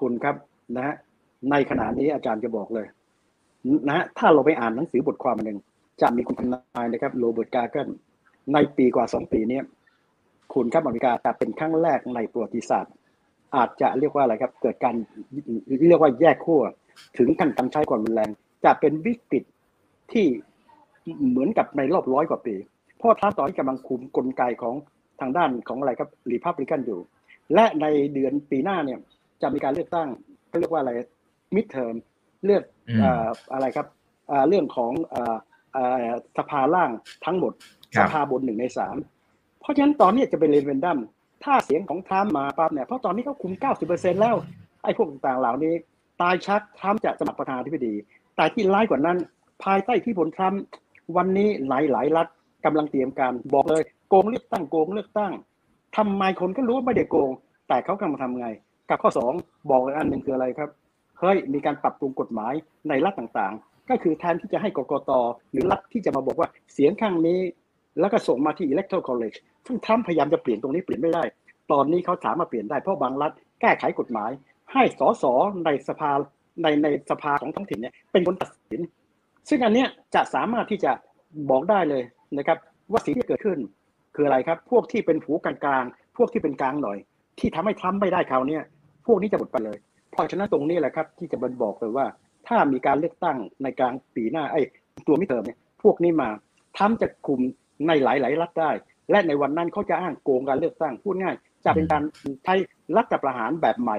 คุณครับนะฮะในขณะนี้อาจารย์จะบอกเลยนะฮะถ้าเราไปอ่านหนังสือบทความหนึ่งจะมีคุณทนายนะครับโรเบิร์ตกาเกนในปีกว่าสองปีนี้ คุณครับอเมริกาจะเป็นครั้งแรกในประวัติศาสตร์ อาจจะเรียกว่าอะไรครับ เกิดการเรียกว่าแยกขั้วถึงขั้นการใช้ความรุนแรง จะเป็นวิกฤตที่เหมือนกับในรอบร้อยกว่าปี เพราะท่านตอนนี้กำลังคุมกลไกของทางด้านของอะไรครับรีพับลิกันอยู่ และในเดือนปีหน้าเนี่ยจะมีการเลือกตั้งเขาเรียกว่าอะไรมิดเทอมเลือกอะไรครับเรื่องของสภาล่างทั้งหมดสภาบนหนึ่งในสามเพ ราะฉะนั้นตอนนี้จะเป็นเรนเวนดัมถ้าเสียงของทรัมป์มาปั๊บเนี่ยเพราะตอนนี้เขาคุม 90%แล้ว ไอ้พวกต่างๆเหล่านี้ ตายชักทรัมป์จะสมัครประธานาธิบดี แต่ที่ร้ายกว่านั้น ภายใต้ที่ผลทรัมป์วันนี้หลายๆรัฐกำลังเตรียมการบอกเลยโกงเลือกตั้งโกงเลือกตั้งทำไมคนก็รู้ว่าไม่ได้โกง แต่เขากำลังทำไง กับข้อสองบอกอันหนึ่งคืออะไรครับเฮ้ยมีการปรับปรุงกฎหมายในรัฐต่างๆ ก็คือแทนที่จะให้กกตหรือรัฐที่จะมาบอกว่าเสียงข้างนี้ แล้วก็ส่งมาที่ electoral college ซึ่งทรัมป์พยายามจะเปลี่ยนตรงนี้เปลี่ยนไม่ได้ ตอนนี้เขาสามารถเปลี่ยนได้เพราะบางรัฐแก้ไขกฎหมาย ให้สสในสภาในในสภาของท้องถิ่นเนี่ยเป็นคนตัดสิน ซึ่งอันเนี้ยจะสามารถที่จะบอกได้เลยนะครับว่าสิ่งที่เกิดขึ้นคืออะไรครับ พวกที่เป็นผูกลางๆ พวกที่เป็นกลางหน่อย ที่ทำให้ทรัมป์ไม่ได้คราวนี้พวกนี้จะหมดไปเลย เพราะฉะนั้นตรงนี้แหละครับที่จะบันบอกเลยว่า ถ้ามีการเลือกตั้งในกลางปีหน้าไอ้ตัวมิเตอร์เนี่ยพวกนี้มาทำจะคุม ในหลายๆรัฐได้ และในวันนั้นเขาจะอ้างโกงการเลือกตั้งพูดง่าย จะเป็นการใช้รัฐประหารแบบใหม่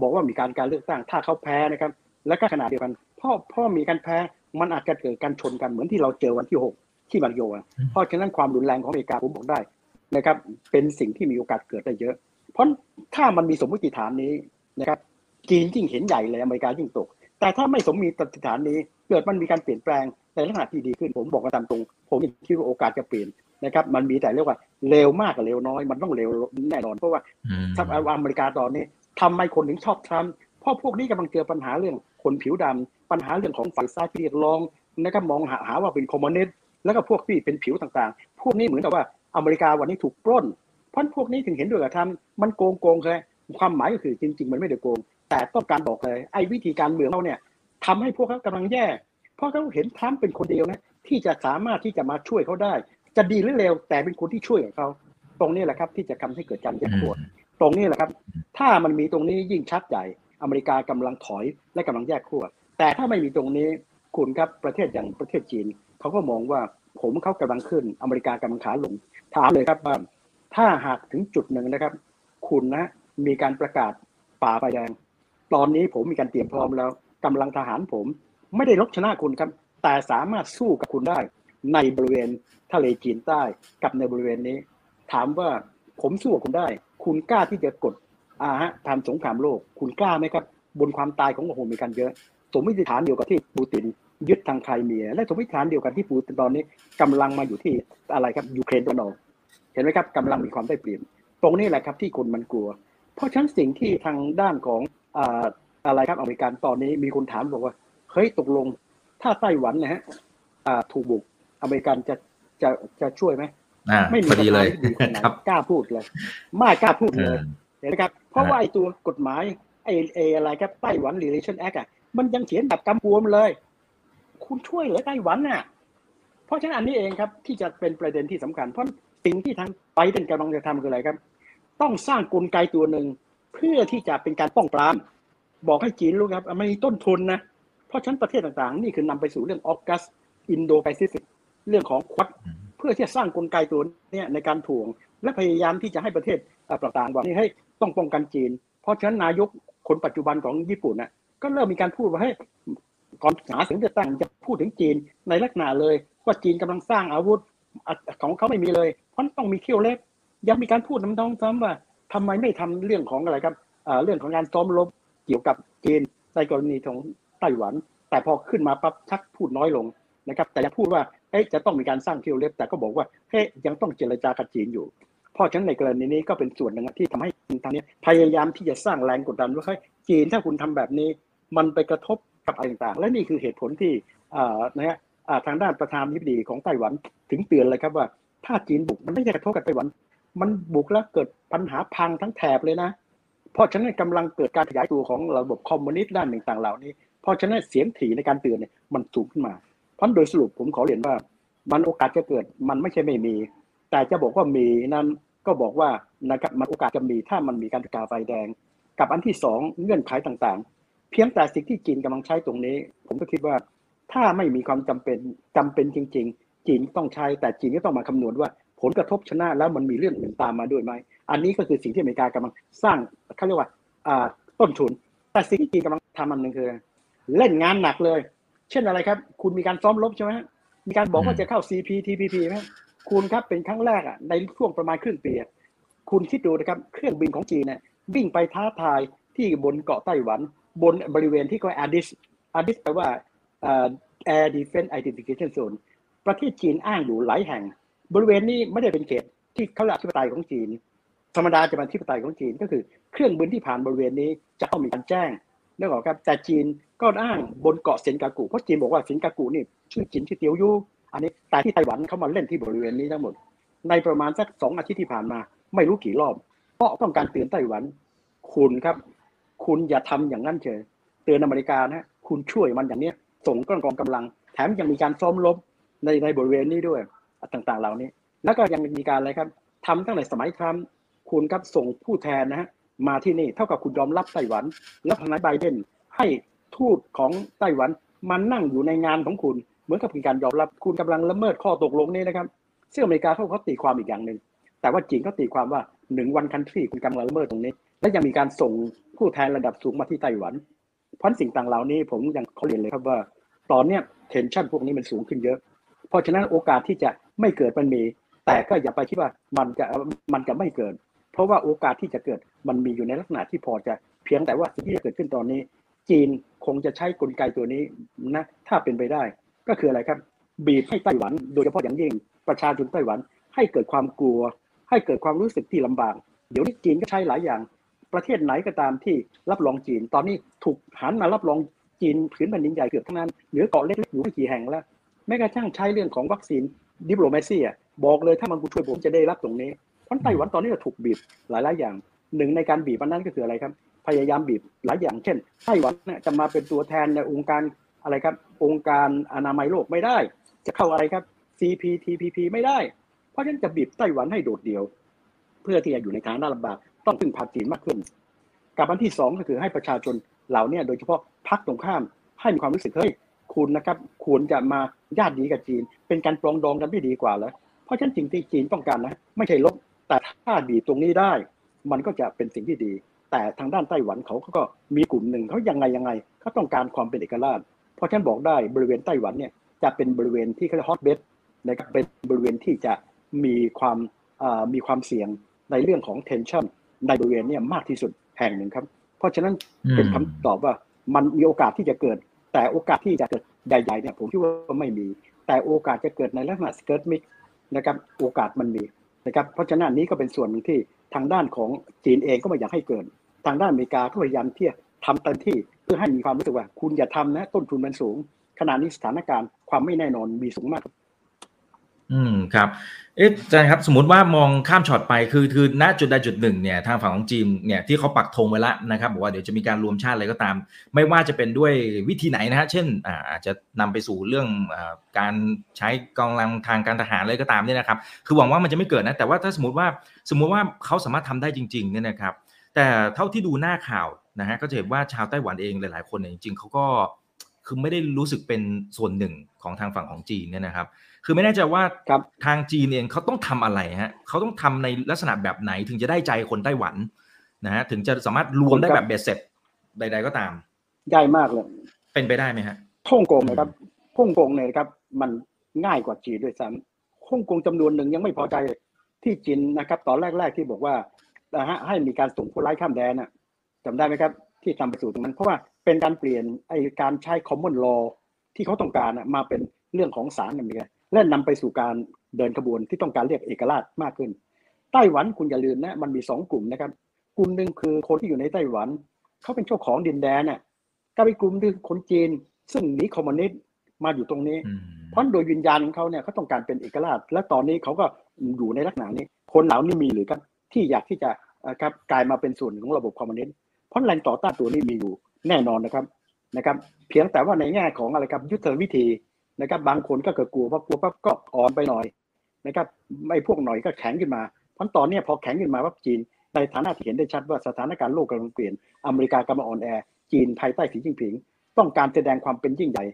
บอกว่ามีการการเลือกตั้งถ้าเขาแพ้นะครับ แล้วก็ขณะเดียวกันพ่อพ่อมีการแพ้มันอาจจะเกิดการชนกันเหมือนที่เราเจอวันที่6ที่บันโยเพราะฉะนั้นความรุนแรงของอเมริกาผมบอกได้นะครับ เป็นสิ่งที่มีโอกาสเกิดได้เยอะ เพราะถ้ามันมีสมมติฐานนี้นะครับจีนยิ่งเห็นใหญ่เลยอเมริกายิ่งตก แต่ถ้าไม่สมมีตัฐานนี้ เกิดมันมีการเปลี่ยนแปลง ในลักษณะที่ดีขึ้นผมบอกกันตามตรง ผมคิดว่าโอกาสจะเปลี่ยนนะครับมันมีแต่เรียกว่าเร็วมากกับเร็วน้อย มันต้องเร็วแน่นอนเพราะว่าสหรัฐอเมริกาตอนนี้ทำไมคนถึงชอบทรัมป์เพราะพวกนี้กำลังเจอปัญหาเรื่องคนผิวดำปัญหาเรื่องของฝ่ายซ้ายที่เรียกร้องนะครับมองหาหาว่าเป็นคอมมิวนิสต์แล้วก็พวกที่เป็นผิวต่างๆ พวกนี้เหมือนกับว่าอเมริกาวันนี้ถูกปล้นเพราะพวกนี้ถึงเห็นด้วยกับทำมันโกงโกงเลยความหมายก็คือจริง ๆ มันไม่ได้โกง แต่ต้องการบอกเลยไอ้วิธีการเมืองเราเนี่ยทำให้พวกเขากำลังแย่ เพราะเขาเห็นทรัมป์เป็นคนเดียวนะที่จะสามารถที่จะมาช่วยเขาได้ จะดีหรือเร็วแต่เป็นคนที่ช่วยเขาตรงนี้แหละครับที่จะทาให้เกิดการแยกตัวตรงนี้แหละครับ ถ้ามันมีตรงนี้ยิ่งชัดใหญ่อเมริกากำลังถอยและกำลังแยกขั้วแต่ถ้าไม่มีตรงนี้คุณครับประเทศอย่างประเทศจีนเขาก็มองว่าผมเขากำลังขึ้นอเมริกากำลังขาลงถามเลยครับว่าถ้าหากถึงจุดหนึ่งนะครับ คุณนะมีการประกาศป่าไฟแดง ตอนนี้ผมมีการเตรียมพร้อมแล้วกำลังทหารผม ไม่ได้ลบชนะคุณครับ แต่สามารถสู้กับคุณได้ในบริเวณทะเลจีนใต้กับในบริเวณนี้ ถามว่าผมสู้กับคุณได้ คุณกล้าที่จะกดอาฮะทำสงครามโลก คุณกล้าไหมครับ บนความตายของโอโหมีกันเยอะสมมติฐานเดียวกับที่ปูตินยึดทางไครเมีย และสมมติฐานเดียวกันที่ปูตินตอนนี้กำลังมาอยู่ที่อะไรครับยูเครนตะวันออกเห็นไหมครับกำลังมีความได้เปรียบตรงนี้แหละครับที่คนมันกลัว เพราะฉะนั้นสิ่งที่ทางด้านของอะไรครับอเมริกันตอนนี้มีคนถามบอกว่า เฮ้ยตกลง ถ้าไต้หวันนะฮะถูกบุกอเมริกันจะจะจะช่วยไหมไม่มีเลยครับกล้าพูดเลย ไม่กล้าพูดเลยเห็นไหมครับ เพราะว่าไอ้ตัวกฎหมายไอ้ไอ้อะไรครับไต้หวัน relation act อะมันยังเขียนแบบกำปวมเลย คุณช่วยเหลือไต้หวันน่ะ เพราะฉะนั้นอันนี้เองครับ ที่จะเป็นประเด็นที่สำคัญ เพราะสิ่งที่ทางไปเป็นกำลังจะทำคืออะไรครับ ต้องสร้างกลไกตัวหนึ่งเพื่อที่จะเป็นการป้องปราม บอกให้จีนรู้ครับไม่มีต้นทุนนะ เพราะฉะนั้นประเทศต่างๆ นี่คือนำไปสู่เรื่องออกัสอินโดแปซิฟิกเรื่องของ Quad เพื่อที่จะสร้างกลไกตัวนี้ในการถ่วง และพยายามที่จะให้ประเทศต่างๆว่านี่ให้ต้องป้องกันจีน เพราะฉะนั้นนายกคนปัจจุบันของญี่ปุ่นน่ะก็เริ่มมีการพูดว่าให้ก่อนหาเสียงเลือกตั้งจะพูดถึงจีนในลักษณะเลย ว่าจีนกำลังสร้างอาวุธของเขาไม่มีเลย เพราะต้องมีเขี้ยวเล็บยังมีการพูดน้ำท้องซ้ำว่าทำไมไม่ทำเรื่องของอะไรครับเรื่องของการซ้อมรบเกี่ยวกับจีนในกรณีของ ไต้หวัน แต่พอขึ้นมาปั๊บชักพูดน้อยลงนะครับ แต่ยังพูดว่าเอ๊ะจะต้องมีการสร้างเขี้ยวเล็บแต่ก็บอกว่าเฮ้ยยังต้องเจรจากับจีนอยู่ เพราะฉะนั้นในกรณีนี้ก็เป็นส่วนหนึ่งที่ทำให้ทางนี้พยายามที่จะสร้างแรงกดดันว่าเฮ้ยจีนถ้าคุณทำแบบนี้มันไปกระทบกับอะไรต่างๆ และนี่คือเหตุผลที่นะฮะทางด้านประธานาธิบดีของไต้หวันถึงเตือนเลยครับว่า ถ้าจีนบุกมันไม่ใช่กระทบกับไต้หวัน มันบุกแล้วเกิดปัญหาพังทั้งแถบเลยนะ เพราะฉะนั้นกำลังเกิดการขยายตัวของระบบคอมมิวนิสต์ด้านต่างๆเหล่านี้ เพราะฉะนั้นเสียงถี่ในการเตือนเนี่ยมันสูงขึ้นมา เพราะโดยสรุปผมขอเรียนว่า มันโอกาสจะเกิดมันไม่ใช่ไม่มี แต่จะบอกว่ามีนั้นก็บอกว่านะครับมันโอกาสจะมีถ้ามันมีการประกาศไฟแดง กับอันที่สองเงื่อนไขต่างๆ เพียงแต่สิ่งที่จีนกำลังใช้ตรงนี้ ผมก็คิดว่าถ้าไม่มีความจำเป็นจำเป็นจริง ๆ จีนต้องใช้แต่จีนก็ต้องมาคำนวณว่าผลกระทบชนะแล้วมันมีเรื่องอื่นตามมาด้วยไหม อันนี้ก็คือสิ่งที่อเมริกากำลังสร้างเขาเรียกว่าต้นทุน แต่สิ่งที่จีนกำลังทำอันหนึ่งคือ เล่นงานหนักเลย เช่นอะไรครับ คุณมีการซ้อมรบใช่ไหมมีการบอกว่าจะเข้า CPTPP ไหมคุณครับเป็นครั้งแรกอะในช่วงประมาณครึ่งปีคุณคิดดูนะครับ เครื่องบินของจีนเนี่ยวิ่งไปท้าทายที่บนเกาะไต้หวัน บนบริเวณที่เขาอาดิสอาดิสแปลว่า Air Defense Identification Zone ประเทศจีนอ้างอยู่หลายแห่ง บริเวณนี้ไม่ได้เป็นเขตที่เขาเรียกที่ปไตยของจีน ธรรมดาจะเป็นที่ปไตยของจีนก็คือ เครื่องบินที่ผ่านบริเวณนี้จะต้องมีการแจ้ง นึกออกครับแต่จีนก็อ้างบนเกาะเซินกากุเพราะจีนบอกว่าเซินกากุนี่ชื่อจีนที่เตียวยู่อันนี้แต่ที่ไต้หวันเขามาเล่นที่บริเวณนี้ทั้งหมด ในประมาณสักสองอาทิตย์ที่ผ่านมา ไม่รู้กี่รอบ เพราะต้องการเตือนไต้หวัน คุณครับ คุณอย่าทำอย่างนั้นเฉยเตือนอเมริกานะคุณช่วยมันอย่างเนี้ยส่งกองกองกำลัง แถมยังมีการซ้อมรบในในบริเวณนี้ด้วยต่างๆ เหล่านี้ แล้วก็ยังมีการอะไรครับทำตั้งแต่สมัยทรัมป์คุณครับส่งผู้แทนนะฮะ มาที่นี่ เท่ากับคุณยอมรับไต้หวัน และทนายไบเดนให้ทูตของไต้หวันมานั่งอยู่ในงานของคุณ เหมือนกับเป็นการยอมรับคุณกำลังละเมิดข้อตกลงนี้นะครับซึ่งอเมริกาเขาเขาตีความอีกอย่างหนึ่งแต่ว่าจีนก็ตีความว่าหนึ่งวันคันทรีคุณกำลังละเมิดตรงนี้ และยังมีการส่งผู้แทนระดับสูงมาที่ไต้หวัน เพราะสิ่งต่างเหล่านี้ผมยังเขาเรียนเลยครับว่า ตอนเนี้ยเทนชั่นพวกนี้มันสูงขึ้นเยอะ เพราะฉะนั้นโอกาสที่จะไม่เกิดมันมี แต่ก็อย่าไปคิดว่ามันจะมันจะไม่เกิด เพราะว่าโอกาสที่จะเกิดมันมีอยู่ในลักษณะที่พอจะเพียงแต่ว่าสิ่งที่จะเกิดขึ้นตอนนี้ จีนคงจะใช้กลไกตัวนี้นะถ้าเป็นไปได้ ก็คืออะไรครับ บีบให้ไต้หวัน โดยเฉพาะอย่างยิ่งประชาชนไต้หวัน ให้เกิดความกลัว ให้เกิดความรู้สึกที่ลำบากเดี๋ยวนี้จีนก็ใช้หลายอย่าง ประเทศไหนก็ตามที่รับรองจีน ตอนนี้ถูกหันมารับรองจีนผืนแผ่นดินใหญ่เกือบทั้งนั้นเหลือเกาะเล็กๆอยู่ไม่กี่แห่งแล้วแม้กระทั่งใช้เรื่องของวัคซีนดิปโลมาซีอะบอกเลยถ้ามันกูช่วยผมจะได้รับตรงนี้ เพราะไต้หวันตอนนี้ถูกบีบหลายๆอย่างหนึ่งในการบีบมันนั้นก็คืออะไรครับ พยายามบีบหลายอย่าง เช่นไต้หวันเนี่ยจะมาเป็นตัวแทนในองค์การอะไรครับ องค์การอนามัยโลกไม่ได้ จะเข้าอะไรครับ CPTPP ไม่ได้ เพราะฉะนั้นจะบีบไต้หวันให้โดดเดี่ยว เพื่อที่จะอยู่ในฐานะลำบากต้องพึ่งพาจีนมากขึ้นกับอันที่สองก็คือให้ประชาชนเหล่านี้โดยเฉพาะพรรคตรงข้ามให้มีความรู้สึกเฮ้ยคุณนะครับควรจะมาญาติดีกับจีน เป็นการปรองดองกันไม่ดีกว่าแล้วเพราะฉะนั้นจริงที่จีนต้องการนะ ไม่ใช่ลบ แต่ถ้าบีบตรงนี้ได้ มันก็จะเป็นสิ่งที่ดี แต่ทางด้านไต้หวันเขาก็มีกลุ่มหนึ่งเขายังไงยังไงเขาต้องการความเป็นเอกราช เพราะฉะนั้นบอกได้บริเวณไต้หวันเนี่ยจะเป็นบริเวณที่เขาเรียก hotbed นะครับเป็นบริเวณที่จะมีความมีความเสี่ยงในเรื่องของ tension ในบริเวณนี้มากที่สุดแห่งหนึ่งครับ เพราะฉะนั้นเป็นคำตอบว่ามันมีโอกาสที่จะเกิด แต่โอกาสที่จะเกิดใหญ่ๆเนี่ยผมคิดว่าไม่มี แต่โอกาสจะเกิดในลักษณะ skirmish นะครับโอกาสมันมี นะครับเพราะฉะนั้นนี้ก็เป็นส่วนหนึ่งที่ทางด้านของจีนเองก็ไม่อยากให้เกิด ทางด้านอเมริกาก็พยายามที่จะทำเต็มที่เพื่อให้มีความรู้สึกว่า คุณอย่าทำนะต้นทุนมันสูง ขณะนี้สถานการณ์ความไม่แน่นอนมีสูงมาก อืมครับเอ๊ะอาจารย์ครับสมมติว่ามองข้ามช็อตไปคือคือณจุดใดจุดหนึ่งเนี่ยทางฝั่งของจีนเนี่ยที่เขาปักธงไว้แล้วนะครับบอกว่าเดี๋ยวจะมีการรวมชาติอะไรก็ตาม ไม่ว่าจะเป็นด้วยวิธีไหนนะฮะเช่นอาจจะนำไปสู่เรื่องอการใช้กองกำลังทางการทหารอะไรก็ตามเนี่ยนะครับคือหวังว่ามันจะไม่เกิดนะแต่ว่าถ้าสมมติว่าสมมุติว่าเขาสามารถทำได้จริงๆเนี่ยนะครับแต่เท่าที่ดูหน้าข่าวนะฮะก็จะเห็นว่าชาวไต้หวันเองหลาย ๆ คนเนี่ยจริงๆเขาก็คือไม่ได้รู้สึกเป็นส่วนหนึ่งของทางฝั่งของจีนเนี่ยนะครับ คือไม่แน่ใจว่าทางจีนเองเขาต้องทำอะไรฮะเขาต้องทำในลักษณะแบบไหนถึงจะได้ใจคนไต้หวันนะฮะถึงจะสามารถรวมได้แบบเบ็ดเสร็จใด ๆ ก็ตามใหญ่มากเลย เป็นไปได้ไหมฮะฮ่องกงนะครับฮ่องกงเนี่ยครับมันง่ายกว่าจีนด้วยซ้ำฮ่องกงจำนวนหนึ่งยังไม่พอใจที่จีนนะครับ ตอนแรก ๆที่บอกว่านะฮะให้มีการส่งผู้ร้ายข้ามแดนน่ะจำได้ไหมครับ ที่ทำไปสู่ตรงนั้น เพราะว่าเป็นการเปลี่ยนไอการใช้ common law ที่เขาต้องการมาเป็นเรื่องของศาลอเมริกา และนำไปสู่การเดินขบวนที่ต้องการเรียกเอกราชมากขึ้น ไต้หวันคุณอย่าลืมนะมันมีสองกลุ่มนะครับ กลุ่มหนึ่งคือคนที่อยู่ในไต้หวันเขาเป็นเจ้าของดินแดนน่ะก็เป็นกลุ่มหนึ่งคนจีน ซึ่งหนีคอมมิวนิสต์มาอยู่ตรงนี้ เพราะโดยวิญญาณของเขาเนี่ยเขาต้องการเป็นเอกราช และตอนนี้เขาก็อยู่ในลักษณะนี้ คนเหล่านี้มีหรือครับที่อยากที่จะครับกลายมาเป็นส่วนของระบบคอมมิวนิสต์เพราะแรงต่อต้านตัวนี้มีอยู่แน่นอนนะครับนะครับ เพียงแต่ว่าในแง่ของอะไรครับยุทธวิธี นะครับบางคนก็เกิดกลัวเพราะกลัวปั๊บก็อ่อนไปหน่อยนะครับไม่พวกหน่อยก็แข็งขึ้นมาเพราะตอนนี้พอแข็งขึ้นมาว่าจีน ในฐานะที่เห็นได้ชัดว่าสถานการณ์โลกกำลังเปลี่ยนอเมริกากำลังอ่อนแอจีนภายใต้สีจิ้นผิง ต้องการแสดงความเป็นยิ่งใหญ่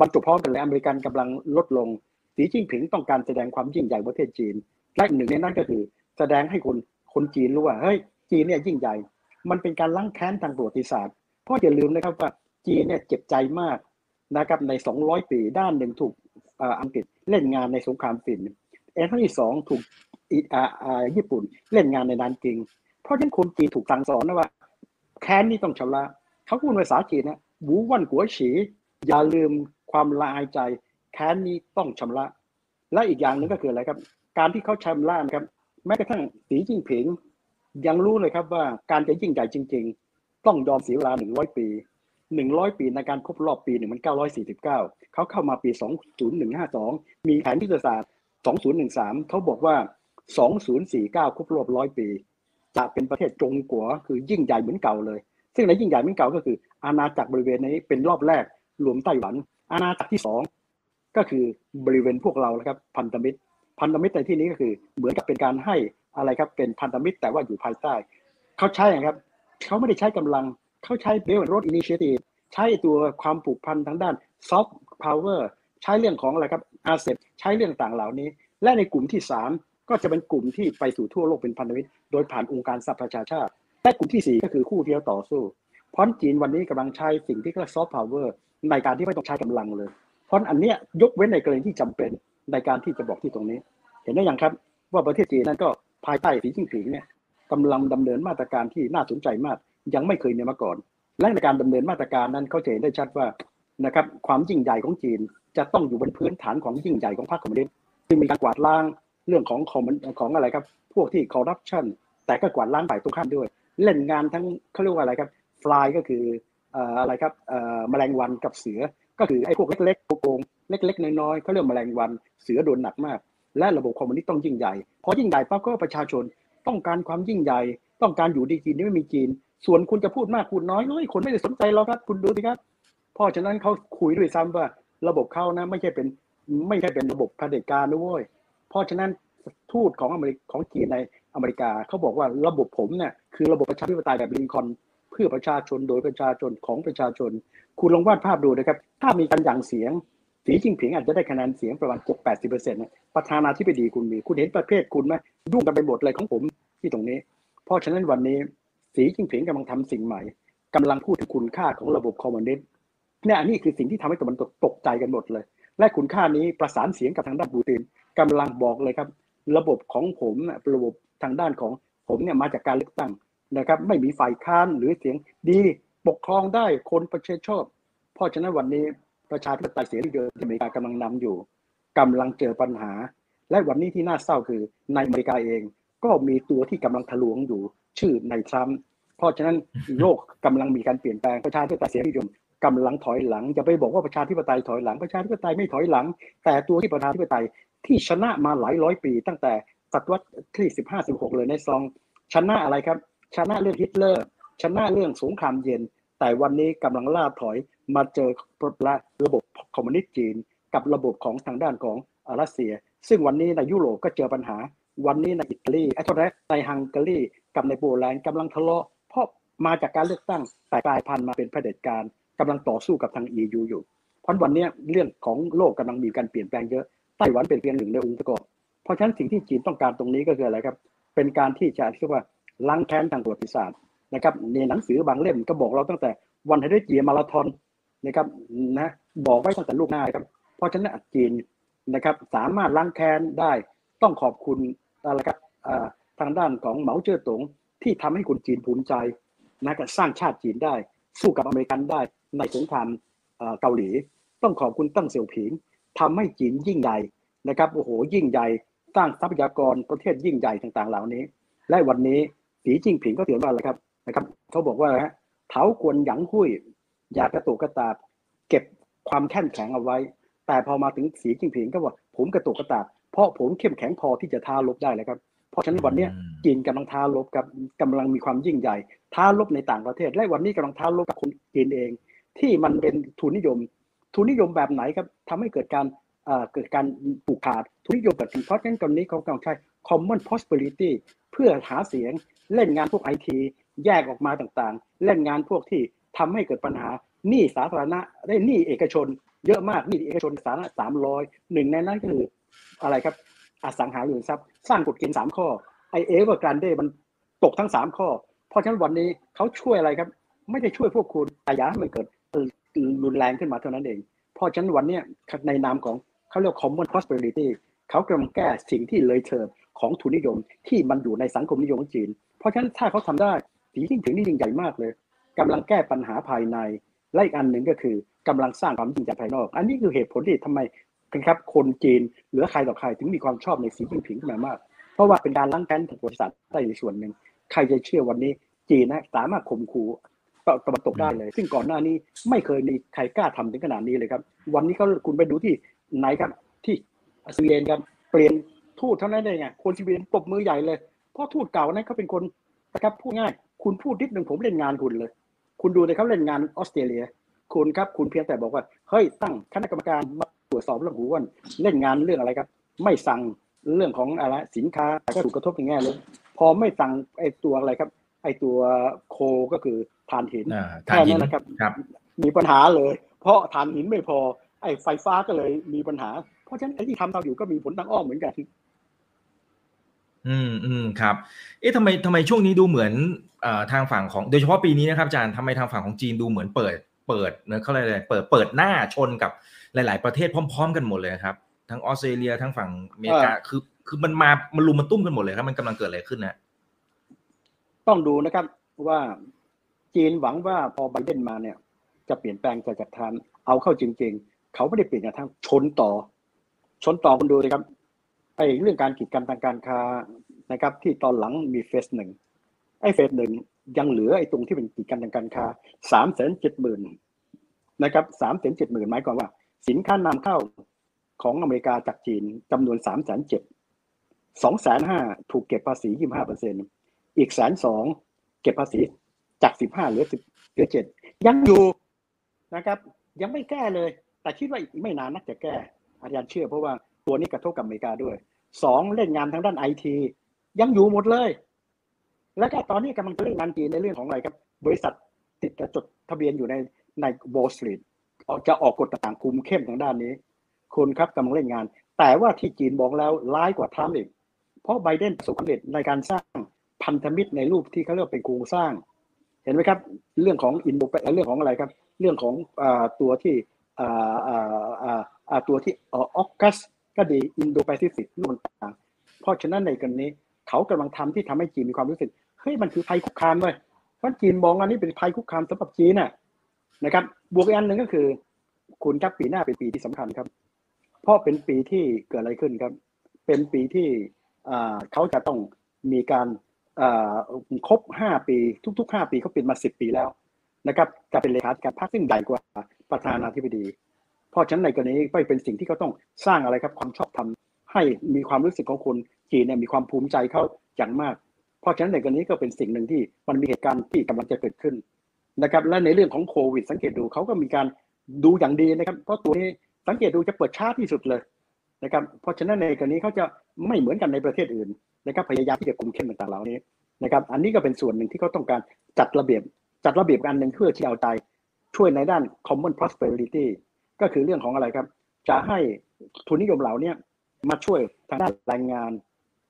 มันจบพร้อมกันเลยอเมริกันกำลังลดลงสีจิ้นผิงต้องการแสดงความยิ่งใหญ่ประเทศจีน และหนึ่งในนั้นก็คือ แสดงให้คนคนจีนรู้ว่าเฮ้ยจีนเนี่ยยิ่งใหญ่ มันเป็นการล้างแค้นทางประวัติศาสตร์เพราะอย่าลืมนะครับว่าจีนเนี่ยเจ็บใจมาก นะครับใน 200 ปีด้านหนึ่งถูกอังกฤษเล่นงานในสงครามฝิ่นเอ็นที่สองถูกญี่ปุ่นเล่นงานในนานกิง เพราะฉะนั้นคนจีนถูกสั่งสอนนะว่า แค้นนี่ต้องชำระเขาพูดภาษาจีนนะบูวันกัวฉี อย่าลืมความละอายใจ แค้นนี้ต้องชำระ และอีกอย่างหนึ่งก็คืออะไรครับ การที่เขาชำระนะครับ แม้กระทั่งสีจิ้งผิง ยังรู้เลยครับว่าการจะยิ่งใหญ่จริง ๆ ต้องยอมเสียเวลาหนึ่งร้อยปี หนึ่งร้อยปีในการครบรอบปีหนึ่งมันเก้าร้อยสี่สิบเก้าเขาเข้ามาปีสองศูนย์หนึ่งห้าสองมีแผนยุทธศาสตร์สองศูนย์หนึ่งสามเขาบอกว่า 2049 ครบรอบร้อยปี จะเป็นประเทศจงกัวคือยิ่งใหญ่เหมือนเก่าเลย ซึ่งในยิ่งใหญ่เหมือนเก่าก็คือ อาณาจักรบริเวณนี้เป็นรอบแรกรวมไต้หวัน อาณาจักรที่สองก็คือบริเวณพวกเราครับพันธมิตร พันธมิตรในที่นี้ก็คือเหมือนกับเป็นการให้อะไรครับเป็นพันธมิตรแต่ว่าอยู่ภายใต้ เขาใช้ครับเขาไม่ได้ใช้กำลัง เขาใช้ Belt Road Initiative ใช้ตัวความผูกพันทางด้านซอฟต์พาวเวอร์ใช้เรื่องของอะไรครับอาเซใช้เรื่องต่างเหล่านี้ และในกลุ่มที่สามก็จะเป็นกลุ่มที่ไปสู่ทั่วโลกเป็นพันธมิตรโดยผ่านองค์การสหประชาชาติ และกลุ่มที่ 4 ก็คือคู่ที่เราต่อสู้เพราะจีนวันนี้กำลังใช้สิ่งที่เรียกซอฟต์พาวเวอร์ในการที่ไม่ต้องใช้กำลังเลย เพราะอันนี้ยกเว้นในกรณีที่จำเป็นในการที่จะบอกที่ตรงนี้ เห็นได้ยังครับว่าประเทศจีนนั้นก็ภายใต้สีจิ้งผิงเนี่ยกำลังดำเนินมาตรการที่น่าสนใจมาก ยังไม่เคยมีมาก่อน และในการดำเนินมาตรการนั้นเขาเห็นได้ชัดว่านะครับความยิ่งใหญ่ของจีนจะต้องอยู่บนพื้นฐานของยิ่งใหญ่ของพรรคคอมมิวนิสต์ที่มีการกวาดล้างเรื่องของของของอะไรครับ พวกที่คอร์รัปชันแต่ก็กวาดล้างฝ่ายตรงข้ามด้วย เล่นงานทั้งเขาเรียกว่าอะไรครับฟลายก็คืออะไรครับแมลงวันกับเสือก็คือไอ้พวกเล็กๆโกงเล็ก ๆ น้อยๆเขาเรียกแมลงวันเสือโดนหนักมาก และระบบคอมมิวนิสต์ต้องยิ่งใหญ่พอยิ่งใหญ่ปั๊บก็ประชาชนต้องการความยิ่งใหญ่ ต้องการอยู่ดีจีนที่ไม่มีจีน ส่วนคุณจะพูดมากพูดน้อยน้อยคนไม่ได้สนใจเราครับ คุณดูสิครับเพราะฉะนั้นเขาคุยด้วยซ้ำว่า ระบบเขานะไม่ใช่เป็นไม่ใช่เป็นระบบเผด็จการนะเว้ยเพราะฉะนั้นทูตของอเมริกของจีนในอเมริกาเขาบอกว่าระบบผมเนี่ยคือระบบประชาธิปไตยแบบลิงคอนเพื่อประชาชนโดยประชาชนของประชาชน คุณลองวาดภาพดูนะครับ ถ้ามีการอย่งเสียง สีจิงผิงอาจจะได้คะแนนเสียงประมาณเจ็ดแปดสิบเปอร์เซ็นต์ประธานาธิบดีคุณมี คุณเห็นประเภทคุณไหมยุ่งกันไปหมดเลยของผมที่ตรงนี้ เพราะฉะนั้นวันนี้ สีจิ้งผิงกำลังทำสิ่งใหม่กำลังพูดถึงคุณค่าของระบบคอมมอนเนต์เนี่ยนี่คือสิ่งที่ทำให้ตัวมันตกใจกันหมดเลย และคุณค่านี้ประสานเสียงกับทางด้านบูตินกำลังบอกเลยครับ ระบบของผมระบบทางด้านของผมเนี่ยมาจากการเลือกตั้งนะครับ ไม่มีฝ่ายค้านหรือเสียงดีปกครองได้คนประชาชอบเพราะฉะนั้นวันนี้ประชาธิปไตยเสรีเดิมที่อเมริกากำลังนำอยู่กำลังเจอปัญหา และวันนี้ที่น่าเศร้าคือในอเมริกาเอง ก็มีตัวที่กำลังทะลวงอยู่ ชื่อในทรัมป์เพราะฉะนั้นโลกกำลังมีการเปลี่ยนแปลงประชาธิปไตยเสรีนิยมกำลังถอยหลังจะไปบอกว่าประชาธิปไตยถอยหลังประชาธิปไตยไม่ถอยหลัง แต่ตัวที่ประชาธิปไตยที่ชนะมาหลายร้อยปี ตั้งแต่ศตวรรษที่สิบห้าสิบหกเลยในซอง ชนะอะไรครับ ชนะเรื่องฮิตเลอร์ ชนะเรื่องสงครามเย็น แต่วันนี้กำลังล่าถอยมาเจอระบบคอมมิวนิสต์จีน กับระบบของทางด้านของรัสเซีย ซึ่งวันนี้ในยุโรปก็เจอปัญหา วันนี้ในอิตาลีไอ้ทรในฮังการี กับในโปแลนด์กำลังทะเลาะเพราะมาจากการเลือกตั้งแต่กลายพันธุ์มาเป็นเผด็จการกำลังต่อสู้กับทาง EU อยู่ เพราะวันนี้เรื่องของโลกกำลังมีการเปลี่ยนแปลงเยอะไต้หวันเป็นเพียงหนึ่งในองค์ประกอบเพราะฉะนั้นสิ่งที่จีนต้องการตรงนี้ก็คืออะไรครับ เป็นการที่จะเรียกว่าล้างแค้นทางประวัติศาสตร์นะครับในหนังสือบางเล่มก็บอกเราตั้งแต่วันไฮเดรเจียมาราธอนนะครับนะบอกไว้ตั้งแต่ลูกหน้าครับ เพราะฉะนั้นจีนนะครับสามารถล้างแค้นได้ต้องขอบคุณอะไรครับ ทางด้านของเหมาเจ๋อตงที่ทำให้คนจีนภูมิใจนะกับสร้างชาติจีนได้ สู้กับอเมริกันได้ในสงครามเกาหลี ต้องขอบคุณตั้งเสี่ยวผิงทำให้จีนยิ่งใหญ่นะครับโอ้โหยิ่งใหญ่สร้างทรัพยากรประเทศยิ่งใหญ่ต่างๆ เหล่านี้ และวันนี้สีจิ้งผิงก็เตือนว่าอะไรครับนะครับเขาบอกว่าฮะเถาควรหยังหุยอยากกระตุกกระตาบ เก็บความเข้มแข็งเอาไว้ แต่พอมาถึงสีจิ้งผิงก็ว่าผมกระตุกกระตาบเพราะผมเข้มแข็งพอที่จะท้าลบได้เลยครับ เพราะฉะนั้นวันนี้จีนกำลังท้าลบกับกำลังมีความยิ่งใหญ่ ท้าลบในต่างประเทศ และวันนี้กำลังท้าลบกับคนจีนเอง ที่มันเป็นทุนนิยม ทุนนิยมแบบไหนครับทำให้เกิดการเกิดการปลูกขาด ทุนนิยมแบบนี้เพราะฉะนั้นตอนนี้เขากำลังใช้ common prosperity เพื่อหาเสียงเล่นงานพวกไอทีแยกออกมาต่างๆ เล่นงานพวกที่ทำให้เกิดปัญหาหนี้สาธารณะได้หนี้เอกชน เยอะมากหนี้เอกชนสาธารณะสามร้อยหนึ่งในนั้นก็คืออะไรครับอสังหาริมทรัพย์ สร้างกฎเกณฑ์สามข้อไอเอเวอร์กรานเดมันตกทั้งสามข้อ เพราะฉะนั้นวันนี้เขาช่วยอะไรครับ ไม่ได้ช่วยพวกคุณแต่อย่ามันเกิดรุนแรงขึ้นมาเท่านั้นเอง เพราะฉะนั้นวันนี้ในนามของเขาเรียก common prosperity เขากำลังแก้สิ่งที่เลยเถิดของทุนนิยมที่มันอยู่ในสังคมนิยมของจีน เพราะฉะนั้นถ้าเขาทำได้สีจิ้งผิงนี่ยิ่งใหญ่มากเลยกำลังแก้ปัญหาภายในและอีกอันหนึ่งก็คือกำลังสร้างความยิ่งใหญ่ภายนอก อันนี้คือเหตุผลที่ทำไม ครับคนจีนหรือใครต่อใครถึงมีความชอบในสีจิ้งผิงขึ้นมามาก เพราะว่าเป็นการล้างแค้นทางประวัติศาสตร์ได้ในส่วนหนึ่งใครจะเชื่อวันนี้จีนนะสามารถข่มขู่ตะวันตกได้เลย ซึ่งก่อนหน้านี้ไม่เคยมีใครกล้าทำถึงขนาดนี้เลยครับ วันนี้เขาคุณไปดูที่ไหนครับที่สวีเดนครับเปลี่ยนทูตเท่านั้นเองไงคนสวีเดนปรบมือใหญ่เลยเพราะทูตเก่านั้นเขาเป็นคนนะครับพูดง่าย คุณพูดนิดหนึ่งผมเล่นงานคุณเลย คุณดูในเขาเล่นงานออสเตรเลียคุณครับคุณเพียงแต่บอกว่าเฮ้ยตั้งคณะกรรมการมา ตรวจสอบเรื่องหูวันเล่นงานเรื่องอะไรครับ ไม่สั่งเรื่องของอะไรสินค้าก็ถูกกระทบอย่างแง่เลย พอไม่สั่งไอ้ตัวอะไรครับ ไอ้ตัวโคก็คือถ่านหินแค่นั้นนะครับครับ มีปัญหาเลย เพราะถ่านหินไม่พอ ไอ้ไฟฟ้าก็เลยมีปัญหา เพราะฉะนั้นไอ้ที่ทำเราอยู่ก็มีผลทางอ้อมเหมือนกันอืมอืมครับ เอ๊ะทำไมทำไมช่วงนี้ดูเหมือนเอ่อทางฝั่งของโดยเฉพาะปีนี้นะครับอาจารย์ทำไมทางฝั่งของจีนดูเหมือนเปิด เปิดเนอะเขาเรียกอะไรเปิดเปิดหน้าชนกับ หลาย ๆ ประเทศพร้อม ๆ กันหมดเลยครับ ทั้งออสเตรเลียทั้งฝั่งอเมริกาคือคือมันมามันลุมมันตุ้มกันหมดเลยครับ มันกำลังเกิดอะไรขึ้นนะต้องดูนะครับว่าจีนหวังว่าพอไบเดนมาเนี่ย จะเปลี่ยนแปลงจะจัดทานเอาเข้าจริง ๆ เขาไม่ได้เปลี่ยนกระทั่งชนต่อ ชนต่อคุณดูเลยครับไอ้เรื่องการกีดกันทางการค้านะครับ ที่ตอนหลังมีเฟสหนึ่งไอ้เฟสหนึ่งยังเหลือไอ้ตรงที่เป็นกีดกันทางการค้าสามแสนเจ็ดหมื่นนะครับสามแสนเจ็ดหมื่นหมายความว่า สินค้านำเข้าของอเมริกาจากจีนจำนวนสามแสนเจ็ดสองแสนห้าถูกเก็บภาษียี่ห้าเปอร์เซ็นอีกแสนสองเก็บภาษีจากสิบห้าเหลือสิบเหลือเจ็ดยังอยู่นะครับ ยังไม่แก้เลย แต่คิดว่าอีกไม่นานนักจะแก้ อาจารย์เชื่อเพราะว่าตัวนี้กระทบกับอเมริกาด้วยสองเล่นงานทางด้านไอทียังอยู่หมดเลย แล้วก็ตอนนี้กำลังจะเล่นงานจีนในเรื่องของอะไรครับ บริษัทติดจดทะเบียนอยู่ในในโบสตรีท จะออกกฎต่างคุมเข้มทางด้านนี้คุณครับกำลังเล่นงาน แต่ว่าที่จีนบอกแล้วร้ายกว่าทรัมป์อีก เพราะไบเดนประสบความสำเร็จในการสร้างพันธมิตรในรูปที่เขาเรียกเป็นโครงสร้าง เห็นไหมครับ เรื่องของอินโดเรื่องของอะไรครับ เรื่องของอตัวที่ตัวที่ออกัสก็ดีอินโดแปซิฟิกนู่นต่างเพราะฉะนั้นในกันนี้เขากำลังทำที่ทำให้จีนมีความรู้สึกเฮ้ยมันคือภัยคุกคามเลยเพราะจีนมองอันนี้เป็นภัยคุกคามสำหรับจีนน่ะนะครับ บวกอีกอันหนึ่งก็คือ คุณครับปีหน้าเป็นปีที่สำคัญครับ เพราะเป็นปีที่เกิดอะไรขึ้นครับ เป็นปีที่เขาจะต้องมีการครบห้าปี ทุกๆห้าปีเขาเป็นมาสิบปีแล้วนะครับจะเป็นเลขาธิการพรรคซึ่งใหญ่กว่าประธานาธิบดี เพราะฉะนั้นในกรณีก็เป็นสิ่งที่เขาต้องสร้างอะไรครับความชอบธรรมให้มีความรู้สึกของคนจีนเนี่ยมีความภูมิใจเขาอย่างมาก เพราะฉะนั้นในกรณีก็เป็นสิ่งหนึ่งที่มันมีเหตุการณ์ที่กำลังจะเกิดขึ้น นะครับและในเรื่องของโควิด สังเกตดูเขาก็มีการดูอย่างดีนะครับ เพราะตัวนี้สังเกตดูจะเปิดช้าที่สุดเลยนะครับเพราะฉะนั้นในกรณีเขาจะไม่เหมือนกันในประเทศอื่นนะครับพยายามที่จะคุมเข้มต่างๆเหล่านี้นะครับอันนี้ก็เป็นส่วนหนึ่งที่เขาต้องการจัดระเบียบจัดระเบียบอันหนึ่งเพื่อที่เอาใจช่วยในด้าน common prosperity ก็คือเรื่องของอะไรครับ จะให้ทุนนิยมเหล่านี้มาช่วยทางด้านแรงงาน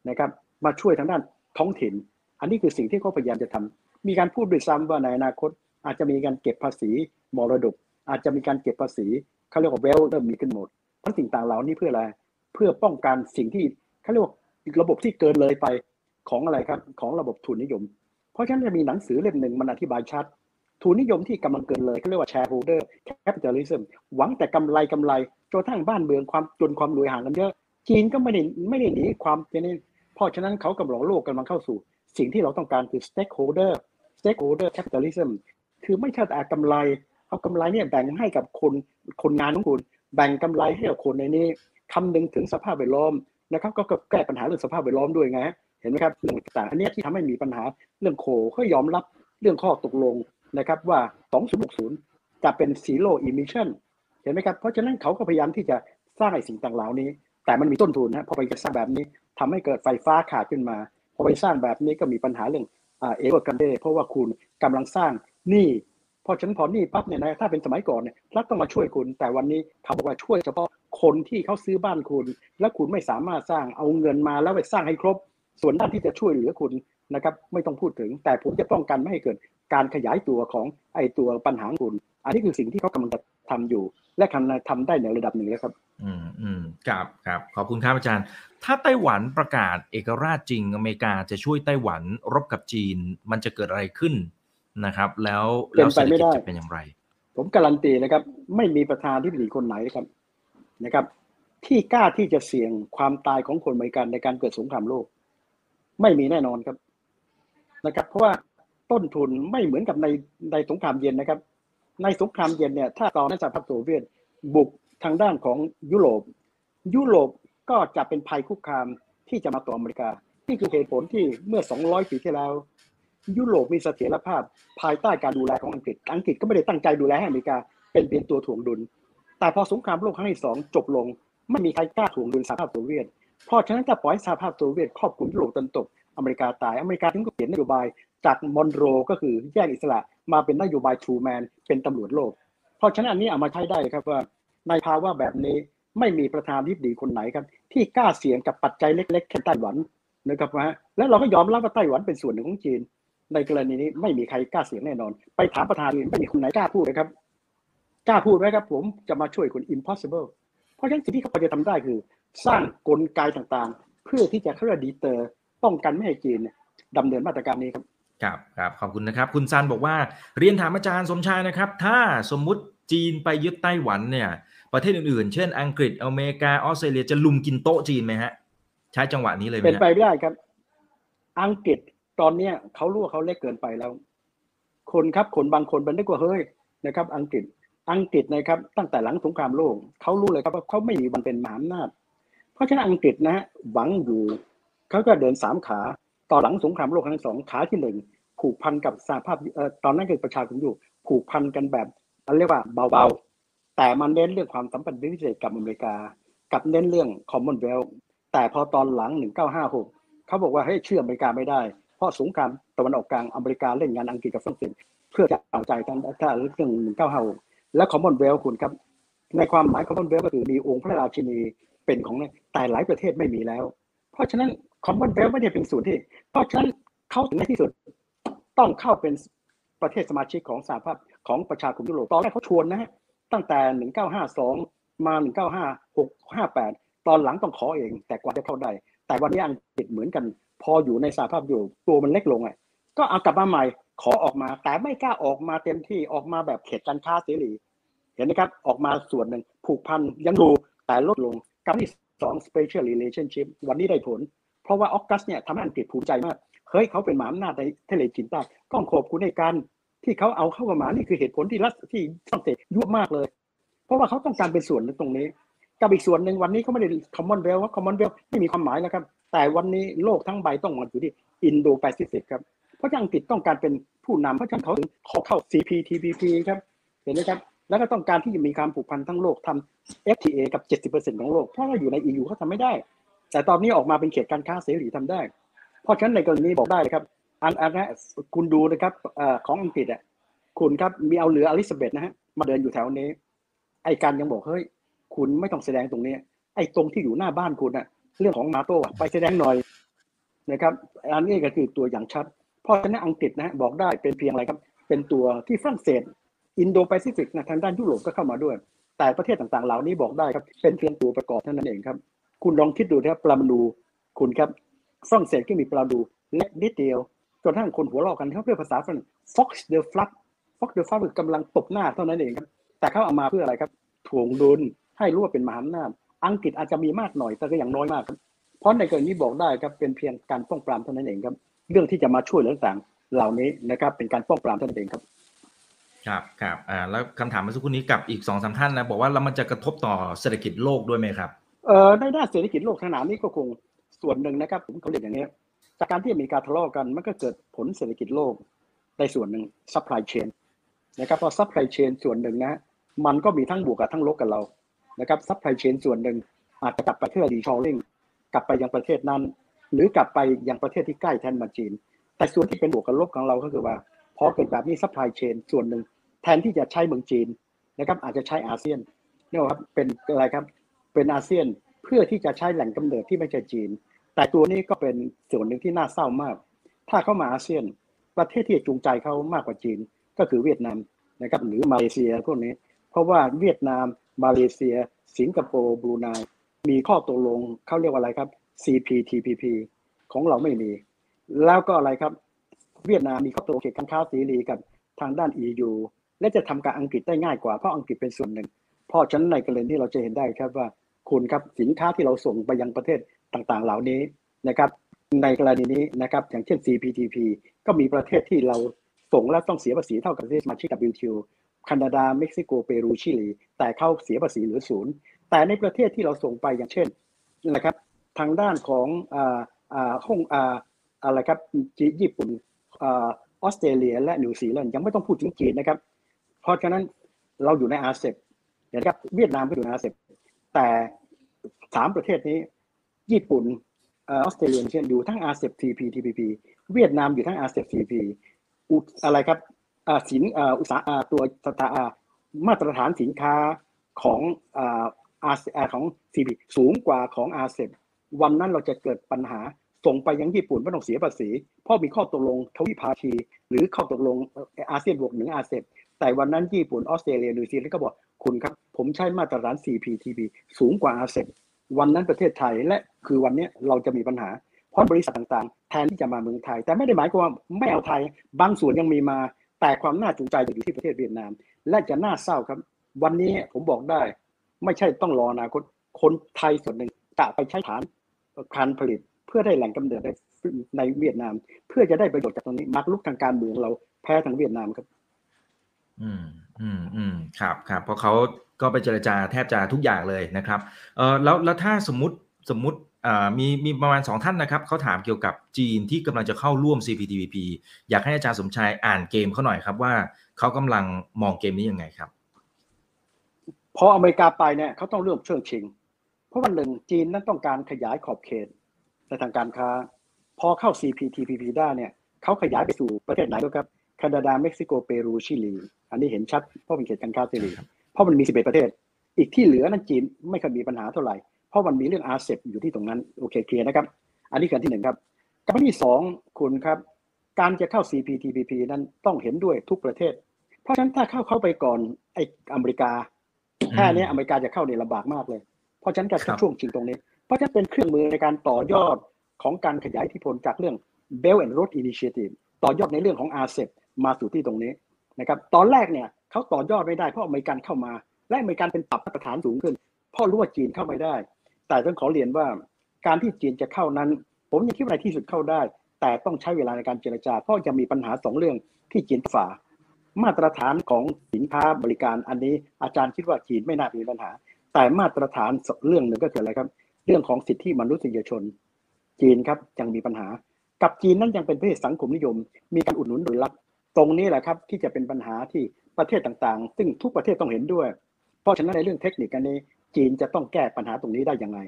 นะครับ มาช่วยทางด้านท้องถิ่น อันนี้คือสิ่งที่เขาพยายามจะทำมีการพูดด้วยซ้ำว่าในอนาคต อาจจะมีการเก็บภาษีมรดก อาจจะมีการเก็บภาษีเขาเรียกว่าเวลเริ่มมีขึ้นหมดทั้งสิ่งต่างเหล่านี้เพื่ออะไรเพื่อป้องกันสิ่งที่เขาเรียกว่าระบบที่เกินเลยไปของอะไรครับของระบบทุนนิยม เพราะฉะนั้นจะมีหนังสือเล่มหนึ่งมันอธิบายชัดทุนนิยมที่กำลังเกินเลยเขาเรียกว่า shareholder capitalism หวังแต่กำไรกำไรจนทั้งบ้านเมืองความจนความรวยห่างกันเยอะ จีนก็ไม่ได้ไม่ได้หนีความเป็นนี้เพราะฉะนั้นเขากำลังโลกกำลังเข้าสู่ สิ่งที่เราต้องการคือ stakeholder stakeholder capitalism คือไม่ใช่แต่กำไร เอากำไรเนี่ยแบ่งให้กับคนคนงานของคุณ แบ่งกำไรให้กับคนในนี้คำนึงถึงสภาพแวดล้อมนะครับก็แก้ปัญหาเรื่องสภาพแวดล้อมด้วยไงเห็นไหมครับเรื่องต่างอันนี้ที่ทำให้มีปัญหาเรื่องโคเขายอมรับเรื่องข้อตกลงนะครับว่า 2060 จะเป็น zero emission เห็นไหมครับ เพราะฉะนั้นเขาก็พยายามที่จะสร้างไอ้สิ่งต่างเหล่านี้ แต่มันมีต้นทุนนะพอไปสร้างแบบนี้ทำให้เกิดไฟฟ้าขาดขึ้นมา พอไปสร้างแบบนี้ก็มีปัญหาเรื่องเอเวอร์กันเดเพราะว่าคุณกำลังสร้าง หนี้พอฉันพอหนี้ปั๊บเนี่ยนะถ้าเป็นสมัยก่อนเนี่ยรัฐต้องมาช่วยคุณ แต่วันนี้เขาบอกว่าช่วยเฉพาะคนที่เขาซื้อบ้านคุณ และคุณไม่สามารถสร้างเอาเงินมาแล้วไปสร้างให้ครบ ส่วนด้านที่จะช่วยเหลือคุณนะครับไม่ต้องพูดถึง แต่ผมจะป้องกันไม่ให้เกิดการขยายตัวของไอ้ตัวปัญหาคุณ อันนี้คือสิ่งที่เขากำลังจะทำอยู่ และกำลังทำได้ในระดับหนึ่งแล้วครับ อืมอืมครับครับขอบคุณครับอาจารย์ ถ้าไต้หวันประกาศเอกราชจริงอเมริกาจะช่วยไต้หวันรบกับจีน มันจะเกิดอะไรขึ้น นะครับ แล้วแล้วเศรษฐกิจจะเป็นอย่างไร ผมการันตีนะครับ ไม่มีประธานที่ดีคนไหนนะครับนะครับ ที่กล้าที่จะเสี่ยงความตายของคนอเมริกันในการเกิดสงครามโลก ไม่มีแน่นอนครับนะครับ เพราะว่าต้นทุนไม่เหมือนกับในในสงครามเย็นนะครับ ในสงครามเย็นเนี่ย ถ้าตอนนั้นสหภาพโซเวียตบุกทางด้านของยุโรป ยุโรปก็จะเป็นภัยคุกคามที่จะมาต่ออเมริกา นี่คือเหตุผลที่เมื่อ 200 ปีที่แล้ว ยุโรปมีเสถียรภาพ ภายใต้การดูแลของอังกฤษ อังกฤษก็ไม่ได้ตั้งใจดูแลให้อเมริกาเป็นเพียงตัวถ่วงดุล แต่พอสงครามโลกครั้งที่สองจบลง ไม่มีใครกล้าถ่วงดุลสหภาพโซเวียต เพราะฉะนั้นจะปล่อยสหภาพโซเวียตครอบคลุมยุโรปตะวันตก อเมริกาตาย อเมริกาถึงก็เปลี่ยนนโยบายจากมอนโรก็คือแยกอิสระมาเป็นนโยบายทรูแมนเป็นตำรวจโลก เพราะฉะนั้นอันนี้เอามาใช้ได้ครับว่าในภาวะแบบนี้ไม่มีประธานที่ดีคนไหนครับ ที่กล้าเสี่ยงกับปัจจัยเล็กๆแค่ไต้หวันนะครับนะและเราก็ยอมรับว่าไต้หวันเป็นส่วนหนึ่งของจีน ในกรณีนี้ไม่มีใครกล้าเสี่ยงแน่นอน ไปถามประธานอื่นไม่มีคนไหนกล้าพูดนะครับ กล้าพูดไหมครับ ผมจะมาช่วยคุณ impossible เพราะฉะนั้นสิ่งที่เขาจะทำได้คือ สร้างกลไกต่างๆ เพื่อที่จะเขาเรียกดีเตอร์ป้องกันไม่ให้จีนดำเนินมาตรการนี้ครับครับครับขอบคุณนะครับ คุณซันบอกว่าเรียนถามอาจารย์สมชายนะครับ ถ้าสมมุติจีนไปยึดไต้หวันเนี่ย ประเทศอื่นๆ เช่น อังกฤษอเมริกาออสเตรเลียจะลุมกินโต๊ะจีนไหมฮะ ใช้จังหวะนี้เลยไหมเป็นไปไม่ได้ครับ อังกฤษ ตอนเนี้ยเขารู้ว่าเขาเล็กเกินไปแล้ว คนครับคนบางคนมันได้กว่าเฮ้ยนะครับ อังกฤษอังกฤษนะครับ ตั้งแต่หลังสงครามโลกเขารู้เลยครับว่าเขาไม่มีวันเป็นมหาอำนาจ เพราะฉะนั้นอังกฤษนะหวังอยู่เขาก็เดินสามขาต่อหลังสงครามโลกครั้งสองขาที่หนึ่งผูกพันกับสหภาพเอ่อตอนนั้นคือประชาชนอยู่ผูกพันกันแบบเรียกว่าเบาๆ แต่มันเน้นเรื่องความสัมพันธ์พิเศษกับอเมริกา กับเน้นเรื่อง Commonwealth แต่พอตอนหลัง 1956 เขาบอกว่าให้เชื่ออเมริกาไม่ได้ ราะสงครามตะวันออกกลางอเมริกาเล่นงานอังกฤษกับฝรั่งเศสเพื่อจะเอาใจทั้งถ้าเรื่อง1956และ Commonwealth คุณครับในความหมาย Commonwealth ก็คือมีองค์พระราชินีเป็นของแต่หลายประเทศไม่มีแล้ว เพราะฉะนั้น Commonwealth ไม่ได้เป็นส่วนที่ เพราะฉะนั้นเขาถึงในที่สุดต้องเข้าเป็นประเทศสมาชิกของสหภาพของประชาคมยุโรปตอนแรกเขาชวนนะฮะตั้งแต่ 1952 มา 1956 58 ตอนหลังต้องขอเอง แต่กว่าจะเข้าได้ แต่วันนี้อังกฤษเหมือนกัน พออยู่ในสภาพอยู่ตัวมันเล็กลงอะก็เอากลับมาใหม่ขอออกมาแต่ไม่กล้าออกมาเต็มที่ออกมาแบบเขตการค้าเสรีเห็นไหมครับ ออกมาส่วนหนึ่งผูกพันยังดูแต่ลดลงกับที่สอง special relationship วันนี้ได้ผล เพราะว่าออกัสเนี่ยทำให้อังกฤษภูมิใจมาก เฮ้ยเขาเป็นหมหาอำนาจในทะเลจีนใต้ก็ขอบคุณในการที่เขาเอาเข้ามานี่คือเหตุผลที่รัฐที่ฝรั่งเศสยุ่มากเลย เพราะว่าเขาต้องการเป็นส่วนในตรงนี้ กับอีกส่วนหนึ่งวันนี้เขาไม่ได้คอมมอนเวลว่าคอมมอนเวลไม่มีความหมายนะครับ แต่วันนี้โลกทั้งใบต้องมาอยู่ที่อินโดแปซิฟิกครับ เพราะอังกฤษต้องการเป็นผู้นำเพราะฉะนั้นเขาถึงขอเข้า CPTPP ครับ เห็นไหมครับ แล้วก็ต้องการที่จะมีการผูกพันทั้งโลกทำ FTA กับ 70%ของโลก เพราะว่าอยู่ใน EU เขาทำไม่ได้ แต่ตอนนี้ออกมาเป็นเขตการค้าเสรีทำได้ เพราะฉะนั้นในกรณีบอกได้เลยครับ อันอันนคุณดูนะครับอของอังกฤษอะคุณครับมีเอาเรืออลิซาเบธนะฮะมาเดินอยู่แถวนี้ ไอ้กันยังบอกเฮ้ยคุณไม่ต้องแสดงตรงนี้ ไอ้ตรงที่อยู่หน้าบ้านคุณอะ เรื่องของนาโต้อะไปแสดงหน่อยนะครับอันนี้ก็คือตัวอย่างชัด เพราะฉะนั้นอังกฤษนะฮะบอกได้เป็นเพียงอะไรครับ เป็นตัวที่ฝรั่งเศส อินโดแปซิฟิกนะทางด้านยุโรปก็เข้ามาด้วย แต่ประเทศต่างๆ เหล่านี้บอกได้ครับ เป็นเพียงตัวประกอบเท่านั้นเองครับ คุณลองคิดดูนะครับปลามาดูคุณครับฝรั่งเศสก็มีปลาดูเล็กนิดเดียวจนทั้งคนหัวเราะกันเขาเรียกภาษาฝรั่ง fox the flap fox the flap คือกำลังตบหน้าเท่านั้นเองครับแต่เขาเอามาเพื่ออะไรครับถ่วงดุลให้รู้ว่าเป็นมหาอำนาจ อังกฤษอาจจะมีมากหน่อยแต่ก็อย่างน้อยมากครับเพราะในกรณีบอกได้ครับเป็นเพียงการป้องปรามเท่านั้นเองครับ เรื่องที่จะมาช่วยเหลือต่างเหล่านี้นะครับเป็นการป้องปรามเท่านั้นเองครับครับครับอ่าแล้วคำถามเมื่อสักครู่นี้กับอีกสองสาท่านนะบอกว่าแล้วมันจะกระทบต่อเศรษฐกิจโลกด้วยไหมครับเอ่อในด้านเศรษฐกิจโลกขนาดนี้ก็คงส่วนหนึ่งนะครับผมเขาเรียกอย่างนี้จากการที่มีการทะเลาะกันมันก็เกิดผลเศรษฐกิจโลกในส่วนหนึ่ง supply chain นะครับพอ supply chain ส่วนหนึ่งนะมันก็มีทั้งบวกกับทั้งลบกับเรา นะครับ supply chain ส่วนหนึ่งอาจจะกลับไปเพื่อ reshoring กลับไปยังประเทศนั้น หรือกลับไปยังประเทศที่ใกล้แทนมาจีน แต่ส่วนที่เป็นบวกกับลบของเราก็คือว่าพอเกิดแบบนี้ supply chain ส่วนหนึ่งแทนที่จะใช้เมืองจีนนะครับอาจจะใช้อาเซียนนี่ครับเป็นอะไรครับเป็นอาเซียนเพื่อที่จะใช้แหล่งกำเนิดที่ไม่ใช่จีน แต่ตัวนี้ก็เป็นส่วนหนึ่งที่น่าเศร้ามาก ถ้าเข้ามาอาเซียน ประเทศที่จูงใจเขามากกว่าจีนก็คือเวียดนามนะครับหรือมาเลเซียพวกนี้ เพราะว่าเวียดนาม มาเลเซีย สิงคโปร์บรูไนมีข้อตกลงเขาเรียกว่าอะไรครับ CPTPP ของเราไม่มี แล้วก็อะไรครับ เวียดนามมีข้อตกลงเกี่ยวกับการค้าเสรีกับทางด้าน EU และจะทำการอังกฤษได้ง่ายกว่าเพราะอังกฤษเป็นส่วนหนึ่ง เพราะฉะนั้นในกรณีที่เราจะเห็นได้ครับว่าคุณครับสินค้าที่เราส่งไปยังประเทศต่างๆ เหล่านี้นะครับ ในกรณีนี้นะครับอย่างเช่น CPTP ก็มีประเทศที่เราส่งแล้วต้องเสียภาษีเท่ากับประเทศสมาชิก WTO แคนาดาเม็กซิโกเปรูชิลี แต่เข้าเสียภาษีเหลือศูนย์แต่ในประเทศที่เราส่งไปอย่างเช่นนะครับทางด้านของอ่าอ่าฮ่องอ่าอะไรครับญี่ปุ่นอ่าออสเตรเลีย และนิวซีแลนด์ยังไม่ต้องพูดถึงจีนนะครับ เพราะฉะนั้นเราอยู่ในอาเซียนนะครับเวียดนามก็อยู่ในอาเซียนแต่สามประเทศนี้ ญี่ปุ่นออสเตรเลียเช่นอยู่ทั้งอาเซียน TP TPP เวียดนามอยู่ทั้งอาเซียน TP อะไรครับ สินอุตสาหตัวสตามาตรฐานสินค้าของอาเซของ CP สูงกว่าของอาเซียนวันนั้นเราจะเกิดปัญหาส่งไปยังญี่ปุ่นไม่ต้องเสียภาษีเพราะมีข้อตกลงทวิภาคี หรือข้อตกลงอาเซียนบวกหนึ่งอาเซียนแต่วันนั้นญี่ปุ่นออสเตรเลียนิวซีแลนด์ก็บอกคุณครับ ผมใช้มาตรฐาน CPTPP สูงกว่าอาเซียนวันนั้นประเทศไทยและคือวันนี้เราจะมีปัญหาเพราะบริษัทต่างๆ แทนที่จะมาเมืองไทย แต่ไม่ได้หมายความว่าไม่เอาไทย บางส่วนยังมีมา แต่ความน่าจูงใจจะอยู่ที่ประเทศเวียดนาม และจะน่าเศร้าครับ วันนี้ผมบอกได้ ไม่ใช่ต้องรออนาคตคนไทยส่วนหนึ่งจะไปใช้ฐานการผลิต เพื่อได้แหล่งกำเนิดในเวียดนาม เพื่อจะได้ประโยชน์จากตรงนี้มักลุกทางการเมืองเราแพ้ทางเวียดนามครับ อืมอืมอืมครับครับเพราะเขาก็ไปเจรจาแทบจะทุกอย่างเลยนะครับ เออแล้วแล้วถ้าสมมติสมมติ มีมีประมาณสองท่านนะครับเขาถามเกี่ยวกับจีนที่กำลังจะเข้าร่วม CPTPP อยากให้อาจารย์สมชายอ่านเกมเขาหน่อยครับว่าเขากำลังมองเกมนี้ยังไงครับ พออเมริกาไปเนี่ยเขาต้องเริ่มเชื่องชิง เพราะวันหนึ่งจีนนั้นต้องการขยายขอบเขตในทางการค้า พอเข้า CPTPP ได้เนี่ยเขาขยายไปสู่ประเทศไหนด้วยครับแคนาดาเม็กซิโกเปรูชิลี อันนี้เห็นชัดเพราะเป็นเขตการค้าเสรีเพราะมันมี 11 ประเทศ อีกที่เหลือนั้นจีนไม่เคยมีปัญหาเท่าไหร่ เพราะมันมีเรื่องอาเซบอยู่ที่ตรงนั้น โอเคเคลียร์นะครับ อันนี้คือที่หนึ่งครับกับที่สองคุณครับ การจะเข้า CPTPP นั้นต้องเห็นด้วยทุกประเทศ เพราะฉะนั้นถ้าเข้าเข้าไปก่อนไอ้อเมริกาแค่นี้อเมริกาจะเข้าในลำบากมากเลย เพราะฉะนั้นจะช่วงชิงตรงนี้ เพราะฉะนั้นเป็นเครื่องมือในการต่อยอดของการขยายอิทธิพลจากเรื่อง Belt and Road Initiative ต่อยอดในเรื่องของอาเซบมาสู่ที่ตรงนี้นะครับ ตอนแรกเนี่ยเขาต่อยอดไม่ได้เพราะอเมริกันเข้ามา และอเมริกันเป็นปรับมาตรฐานสูงขึ้นพราะรู้ว่าจีนเข้าไม่ได้ แต่ต้องขอเรียนว่าการที่จีนจะเข้านั้น ผมยังคิดว่าในที่สุดเข้าได้ แต่ต้องใช้เวลาในการเจรจา เพราะจะมีปัญหาสองเรื่องที่จีนฝ่า มาตรฐานของสินค้าบริการอันนี้อาจารย์คิดว่าจีนไม่น่ามีปัญหา แต่มาตรฐานเรื่องหนึ่งก็คืออะไรครับ เรื่องของสิทธิมนุษยชน จีนครับยังมีปัญหา กับจีนนั้นยังเป็นประเทศสังคมนิยม มีการอุดหนุนโดยรัฐตรงนี้แหละครับที่จะเป็นปัญหาที่ประเทศต่างๆ ซึ่งทุกประเทศต้องเห็นด้วย เพราะฉะนั้นในเรื่องเทคนิคอันนี้ จีนจะต้องแก้ปัญหาตรงนี้ได้ยังไง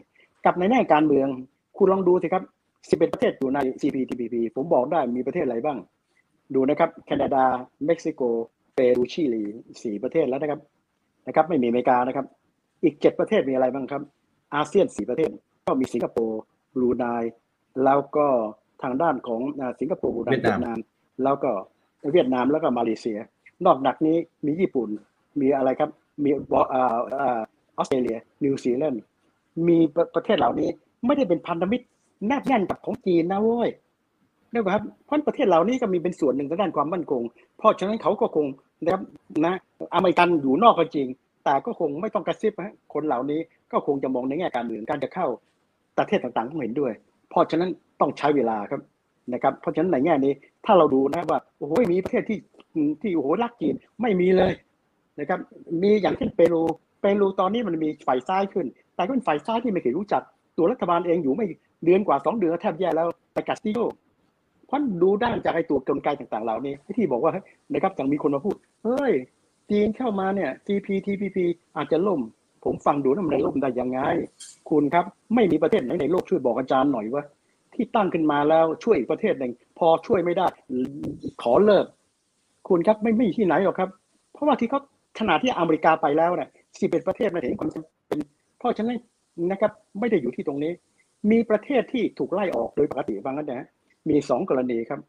กับในแง่การเมืองคุณลองดูสิครับ 11 ประเทศอยู่ใน CPTPP ผมบอกได้มีประเทศอะไรบ้าง ดูนะครับ แคนาดา เม็กซิโก เปรู ชิลีสี่ประเทศแล้วนะครับ นะครับ ไม่มีอเมริกานะครับ อีก 7 ประเทศมีอะไรบ้างครับ อาเซียน 4 ประเทศ ก็มีสิงคโปร์บรูไน แล้วก็ทางด้านของสิงคโปร์บรูไนเวียดนาม แล้วก็เวียดนามแล้วก็มาเลเซีย นอกหนักนี้มีญี่ปุ่น มีอะไรครับ มีออสเตรเลีย นิวซีแลนด์มีประเทศเหล่านี้ไม่ได้เป็นพันธมิตรแนบแน่นกับของจีนนะเว้ยนะครับเพราะประเทศเหล่านี้ก็มีเป็นส่วนหนึ่งด้านความมั่นคง เพราะฉะนั้นเขาก็คงนะครับนะอเมริกันอยู่นอกก็จริง แต่ก็คงไม่ต้องกระซิบฮะคนเหล่านี้ก็คงจะมองในแง่การเมืองการจะเข้าประเทศต่างๆต้องเห็นด้วย เพราะฉะนั้นต้องใช้เวลาครับนะครับ เพราะฉะนั้นในแง่นี้ถ้าเราดูนะว่าโอ้โหมีประเทศที่ที่โอ้โหรักจีนไม่มีเลย นะครับมีอย่างเช่นเปรูเปรูตอนนี้มันมีฝ่ายซ้ายขึ้น แต่ก็เป็นฝ่ายซ้ายที่ไม่เคยรู้จัก ตัวรัฐบาลเองอยู่ไม่เดือนกว่าสองเดือนแทบแย่แล้วไปกัสติโยเพราะดูได้จากไอ้ตัวกลไกต่างๆเหล่านี้ที่บอกว่านะครับอย่างมีคนมาพูดเฮ้ยจีนเข้ามาเนี่ย CPTPP อาจจะล่ม ผมฟังดูนะมันล่มได้ยังไง คุณครับไม่มีประเทศไหนในโลกช่วยบอกอาจารย์หน่อยว่า ที่ตั้งขึ้นมาแล้วช่วยอีกประเทศหนึ่งพอช่วยไม่ได้ ขอเลิก คุณครับไม่ไม่ที่ไหนหรอกครับ เพราะว่าที่เขา ขนาดที่อเมริกาไปแล้วเนี่ยสิบเอ็ดประเทศมาเห็นความจำเป็น เพราะฉะนั้นนะครับไม่ได้อยู่ที่ตรงนี้ มีประเทศที่ถูกไล่ออกโดยปกติบางนั้นนะมีสองกรณีครับ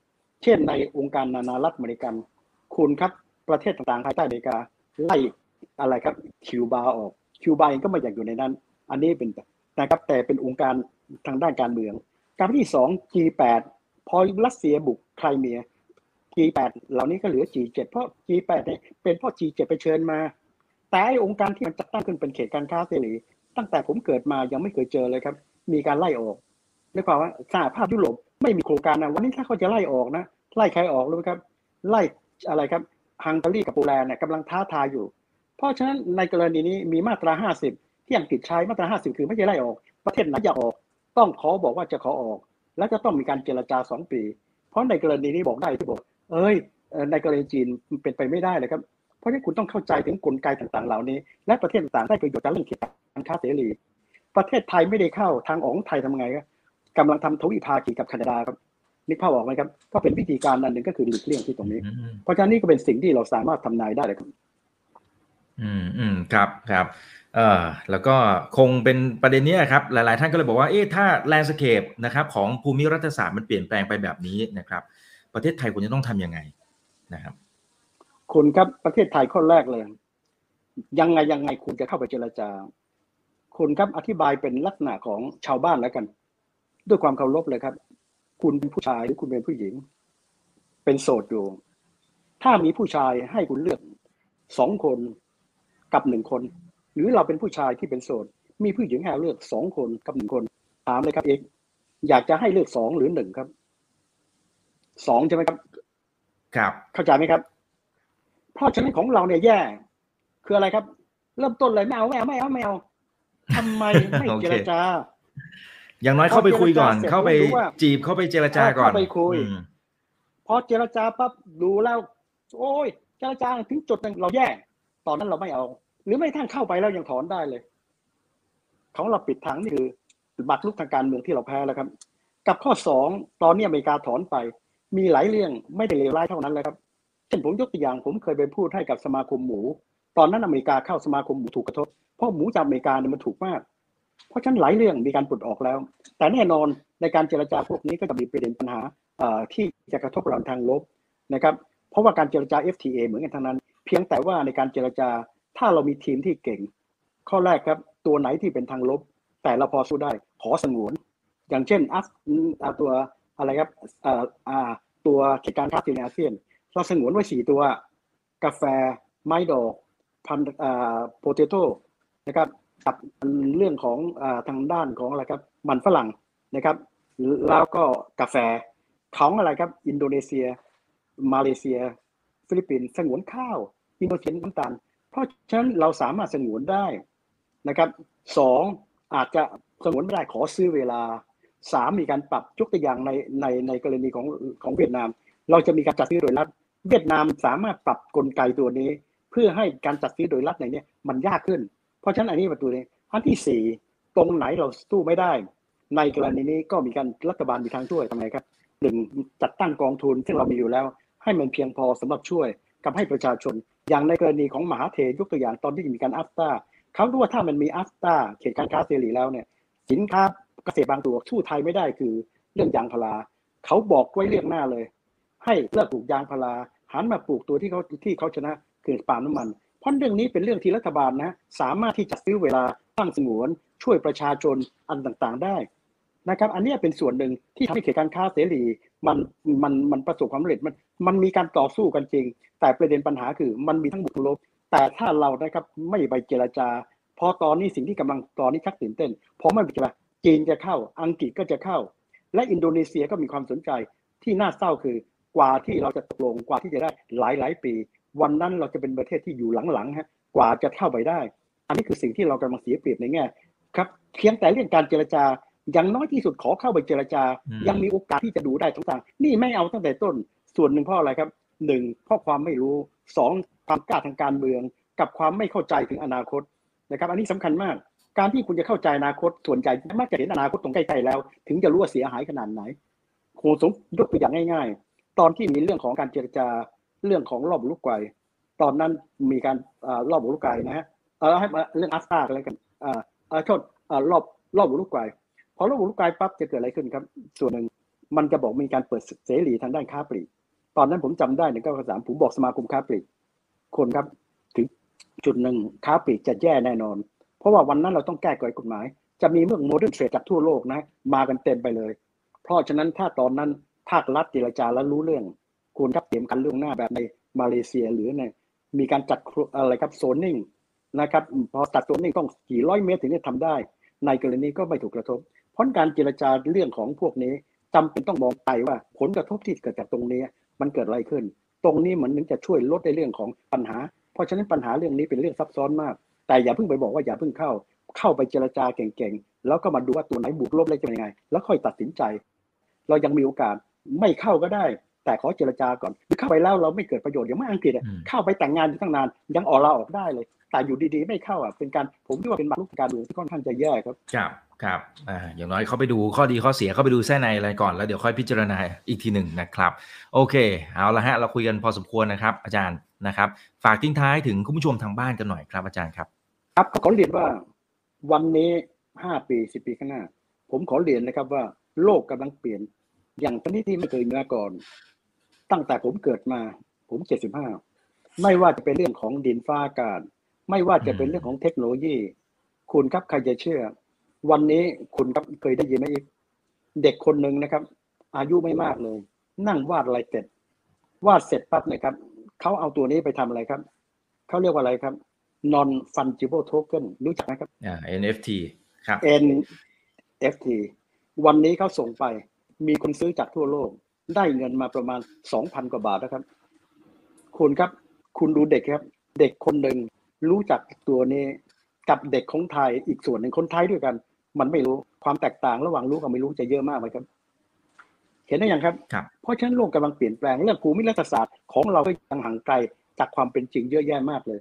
เช่นในองค์การนานารัฐอเมริกัน คุณครับประเทศต่างๆภายใต้อเมริกาไล่อะไรครับคิวบาออกคิวบาเองก็ไม่อยากอยู่ในนั้น อันนี้เป็นนะครับแต่เป็นองค์การทางด้านการเมือง การที่สอง G8 พอรัสเซียบุกไครเมีย G8 เหล่านี้ก็เหลือ G7 เพราะ G8 เนี่ยเป็นพ่อ G7 ไปเชิญมา แต่ไอองค์การที่มันจัดตั้งขึ้นเป็นเขตการค้าเสรี ตั้งแต่ผมเกิดมายังไม่เคยเจอเลยครับ มีการไล่ออกในความว่าสหภาพยุโรปไม่มีโครงการนะวันนี้ถ้าเขาจะไล่ออกนะ ไล่ใครออกรู้ไหมครับ ไล่อะไรครับฮังการีกับโปแลนด์เนี่ยกำลังท้าทายอยู่ เพราะฉะนั้นในกรณีนี้มีมาตรา 50 ที่อังกฤษใช้มาตรา 50 คือไม่ใช่ไล่ออก ประเทศไหนอยากออก ต้องขอบอกว่าจะขอออก แล้วจะต้องมีการเจรจาสองปี เพราะในกรณีนี้บอกได้ที่บอก เอ้ยในกรณีจีนเป็นไปไม่ได้เลยครับ เพราะฉะนั้นคุณต้องเข้าใจถึงกลไกต่างๆ เหล่านี้ และประเทศต่างๆได้ประโยชน์จากเรื่องเขตการค้าเสรี ประเทศไทยไม่ได้เข้าทางออกไทยทำไงครับกำลังทำทวิภาคีกับแคนาดาครับนึกภาพออกไหมครับก็เป็นวิธีการอันหนึ่งก็คือหลีกเลี่ยงที่ตรงนี้ เพราะฉะนั้นนี่ก็เป็นสิ่งที่เราสามารถทำนายได้เลยครับอืมอืมครับครับเอ่อแล้วก็คงเป็นประเด็นนี้ครับ หลาย ๆ ท่านก็เลยบอกว่าเอ๊ะถ้า landscape นะครับของภูมิรัฐศาสตร์มันเปลี่ยนแปลงไปแบบนี้นะครับ ประเทศไทยควรจะต้องทำยังไงนะครับคุณครับประเทศไทยข้อแรกเลย ยังไงยังไงคุณจะเข้าไปเจรจา คุณครับอธิบายเป็นลักษณะของชาวบ้านแล้วกัน ด้วยความเคารพเลยครับ คุณเป็นผู้ชายหรือคุณเป็นผู้หญิง เป็นโสดอยู่ถ้ามีผู้ชายให้คุณเลือกสองคนกับหนึ่งคน หรือเราเป็นผู้ชายที่เป็นโสดมีผู้หญิงให้เลือกสองคนกับหนึ่งคนถามเลยครับเอกอยากจะให้เลือกสองหรือหนึ่งครับ สองใช่ไหมครับ ครับ เข้าใจไหมครับ เพราะฉะนั้นของเราเนี่ยแย่ คืออะไรครับ เริ่มต้นเลยไม่เอาไม่เอาไม่เอาไม่เอาทำไมไม่เจรจา อย่างน้อยเข้าไปคุยก่อน เข้าไปจีบเข้าไปเจรจาก่อนเข้าไปคุยพอเจรจาปั๊บดูแล้ว โอ้ยเจรจาถึงจุดหนึ่งเราแย่ตอนนั้นเราไม่เอา หรือไม่ทั้งเข้าไปแล้วยังถอนได้เลย ของเราปิดทางนี่คือบัตรลุกทางการเมืองที่เราแพ้แล้วครับ กับข้อสองตอนนี้อเมริกาถอนไป มีหลายเรื่องไม่ได้เลวร้ายเท่านั้นเลยครับเช่นผมยกตัวอย่างผมเคยไปพูดให้กับสมาคมหมู ตอนนั้นอเมริกาเข้าสมาคมหมูถูกกระทบ เพราะหมูจากอเมริกาเนี่ยมันถูกมาก เพราะฉะนั้นหลายเรื่องมีการปลดออกแล้ว แต่แน่นอนในการเจรจาพวกนี้ก็จะมีประเด็นปัญหาที่จะกระทบเราทางลบนะครับเพราะว่าการเจรจา FTA เหมือนกันทั้งนั้น เพียงแต่ว่าในการเจรจาถ้าเรามีทีมที่เก่ง ข้อแรกครับตัวไหนที่เป็นทางลบ แต่เราพอสู้ได้ขอสงวน อย่างเช่นอัฟตัวอะไรครับ ตัวกิจการค้าในอาเซียน เราสงวนไว้สี่ตัว กาแฟ ไม้ดอก พันโพเตโต้นะครับกับเรื่องของอทางด้านของอะไรครับ มันฝรั่งนะครับ แล้วก็กาแฟของอะไรครับ อินโดนีเซีย มาเลเซีย ฟิลิปปินส์สงวนข้าว อินโดนีเซียน้ำตาล เพราะฉะนั้นเราสามารถสงวนได้นะครับสองอาจจะสงวนไม่ได้ขอซื้อเวลา สามมีการปรับยกตัวอย่างในในในกรณีของของเวียดนาม เราจะมีการจัดซื้อโดยรัฐ เวียดนามสามารถปรับกลไกตัวนี้ เพื่อให้การจัดซื้อโดยรัฐในนี้มันยากขึ้น เพราะฉะนั้นอันนี้ประตูนี้อันที่สี่ตรงไหนเราสู้ไม่ได้ ในกรณีนี้ก็มีการรัฐบาลมีทางช่วยทำไงครับหนึ่งจัดตั้งกองทุนที่เรามีอยู่แล้ว ให้มันเพียงพอสำหรับช่วยกับให้ประชาชน อย่างในกรณีของมหาเทยกตัวอย่างตอนที่มีการอัฟตาเขารู้ว่าถ้ามันมีอัฟตาเขตการค้าเสรีแล้วเนี่ยสินค้า เกษตรบางตัวสู้ไทยไม่ได้คือเรื่องยางพาราเขาบอกไว้เรื่องหน้าเลย ให้เลิกปลูกยางพาราหันมาปลูกตัวที่เขาที่เขาชนะคือปาล์มน้ำมันเพราะเรื่องนี้เป็นเรื่องที่รัฐบาลนะสามารถที่จะซื้อเวลาตั้งสงวน ช่วยประชาชนอันต่างๆได้นะครับ อันนี้เป็นส่วนหนึ่งที่ทำให้เขตการค้าเสรีมันมันมันประสบความสำเร็จมันมันมีการต่อสู้กันจริง แต่ประเด็นปัญหาคือมันมีทั้งบวกลบแต่ถ้าเรานะครับไม่ไปเจรจา พอตอนนี้สิ่งที่กำลังตอนนี้ชักตื่นเต้นเพราะไม่ไปเจรจา จีนจะเข้า อังกฤษก็จะเข้า และอินโดนีเซียก็มีความสนใจที่น่าเศร้าคือกว่าที่เราจะตกลงกว่าที่จะได้หลายหลายปี วันนั้นเราจะเป็นประเทศที่อยู่หลังๆฮะกว่าจะเข้าไปได้ อันนี้คือสิ่งที่เรากำลังเสียเปรียบในแง่ครับเพียงแต่เรื่องการเจรจาอย่างน้อยที่สุดขอเข้าไปเจรจา ยังมีโอกาสที่จะดูได้ทั้งต่างนี่ไม่เอาตั้งแต่ต้น ส่วนหนึ่งเพราะอะไรครับหนึ่งเพราะความไม่รู้สองความกล้าทางการเมือง กับความไม่เข้าใจถึงอนาคตนะครับ อันนี้สำคัญมาก การที่คุณจะเข้าใจอนาคตส่วนใหญ่มักจะเห็นอนาคตตรงใกล้ๆแล้ว ถึงจะรู้ว่าเสียหายขนาดไหนโคสมยกตัวอย่างง่าย ๆ ตอนที่มีเรื่องของการเจรจาเรื่องของรอบลูกไกวตอนนั้นมีการรอบลูกไกวนะฮะเออให้เรื่องอัสตาอะไรกันอ่าโทษรอบรอบลูกไกวพอรอบลูกไกวปั๊บจะเกิดอะไรขึ้นครับ ส่วนหนึ่งมันจะบอกมีการเปิดเสรีทางด้านค้าปลีกตอนนั้นผมจำได้ในเก้าสามผมบอกสมาคมค้าปลีกคนครับ ถึงจุดหนึ่งค้าปลีกจะแย่แน่นอน ราะว่าวันนั้นเราต้องแก้ไขกฎหมาย จะมีเมืองโมเดิร์นเทรดจากทั่วโลกนะ มากันเต็มไปเลย เพราะฉะนั้นถ้าตอนนั้นภาครัฐเจรจาแล้วรู้เรื่อง ควรครับเตรียมกันล่วงหน้าแบบในมาเลเซียหรือในมีการจัดอะไรครับโซนนิ่งนะครับพอตัดโซนนิ่งต้องกี่ร้อยเมตรถึงจะทำได้ ในกรณีก็ไม่ถูกกระทบ เพราะการเจรจาเรื่องของพวกนี้จำเป็นต้องมองไปว่าผลกระทบที่เกิดจากตรงนี้มันเกิดอะไรขึ้น ตรงนี้เหมือนนึงจะช่วยลดในเรื่องของปัญหา เพราะฉะนั้นปัญหาเรื่องนี้เป็นเรื่องซับซ้อนมาก แต่อย่าเพิ่งไปบอกว่าอย่าเพิ่งเข้า เข้าไปเจรจาเก่งๆ แล้วก็มาดูว่าตัวไหนบวกลบอะไรจะเป็นยังไง แล้วค่อยตัดสินใจ เรายังมีโอกาสไม่เข้าก็ได้ แต่ขอเจรจาก่อนหรือเข้าไปแล้วเราไม่เกิดประโยชน์อย่างไม่อังกฤษเข้าไปแต่งงานอยู่ตั้งนานยังออกลาออกได้เลย แต่อยู่ดีๆ ไม่เข้าอะเป็นการผมคิดว่าเป็นบารุกการเมืองที่ค่อนข้างจะแย่ครับครับครับอ่าอย่างน้อยเขาไปดูข้อดีข้อเสียเขาไปดูแท้ในอะไรก่อนแล้วเดี๋ยวค่อยพิจารณาอีกทีหนึ่งนะครับ โอเค เอาละฮะเราคุยกันพอสมควรนะครับ อาจารย์ นะครับ ฝากทิ้งท้ายถึงคุณผู้ชมทางบ้านกันหน่อยครับอาจารย์ครับ ครับขอเรียนว่าวันนี้ห้าปีสิบปีข้างหน้า ผมขอเรียนนะครับว่าโลกกำลังเปลี่ยน อย่างชนิดที่ไม่เคยมีมาก่อน ตั้งแต่ผมเกิดมา ผมเจ็ดสิบห้าไม่ว่าจะเป็นเรื่องของดินฟ้าอากาศไม่ว่าจะเป็นเรื่องของเทคโนโลยี คุณครับใครจะเชื่อ วันนี้คุณครับเคยได้ยินไหมเด็กคนหนึ่งนะครับ อายุไม่มากเลย นั่งวาดอะไรเสร็จ วาดเสร็จปั๊บนะครับ เขาเอาตัวนี้ไปทำอะไรครับ เขาเรียกว่าอะไรครับ non fungible token รู้จักไหมครับ อ่า NFT ครับ NFT วันนี้เขาส่งไป มีคนซื้อจากทั่วโลก ได้เงินมาประมาณสองพันกว่าบาทนะครับ คุณครับ คุณดูเด็กครับ เด็กคนหนึ่งรู้จักตัวนี้กับเด็กของไทยอีกส่วนหนึ่งคนไทยด้วยกัน มันไม่รู้ความแตกต่างระหว่างรู้กับไม่รู้จะเยอะมากไหมครับ เห็นได้ยังครับครับ เพราะฉะนั้นโลกกำลังเปลี่ยนแปลงเรื่องภูมิรัฐศาสตร์ของเราก็ยังห่างไกลจากความเป็นจริงเยอะแยะมากเลย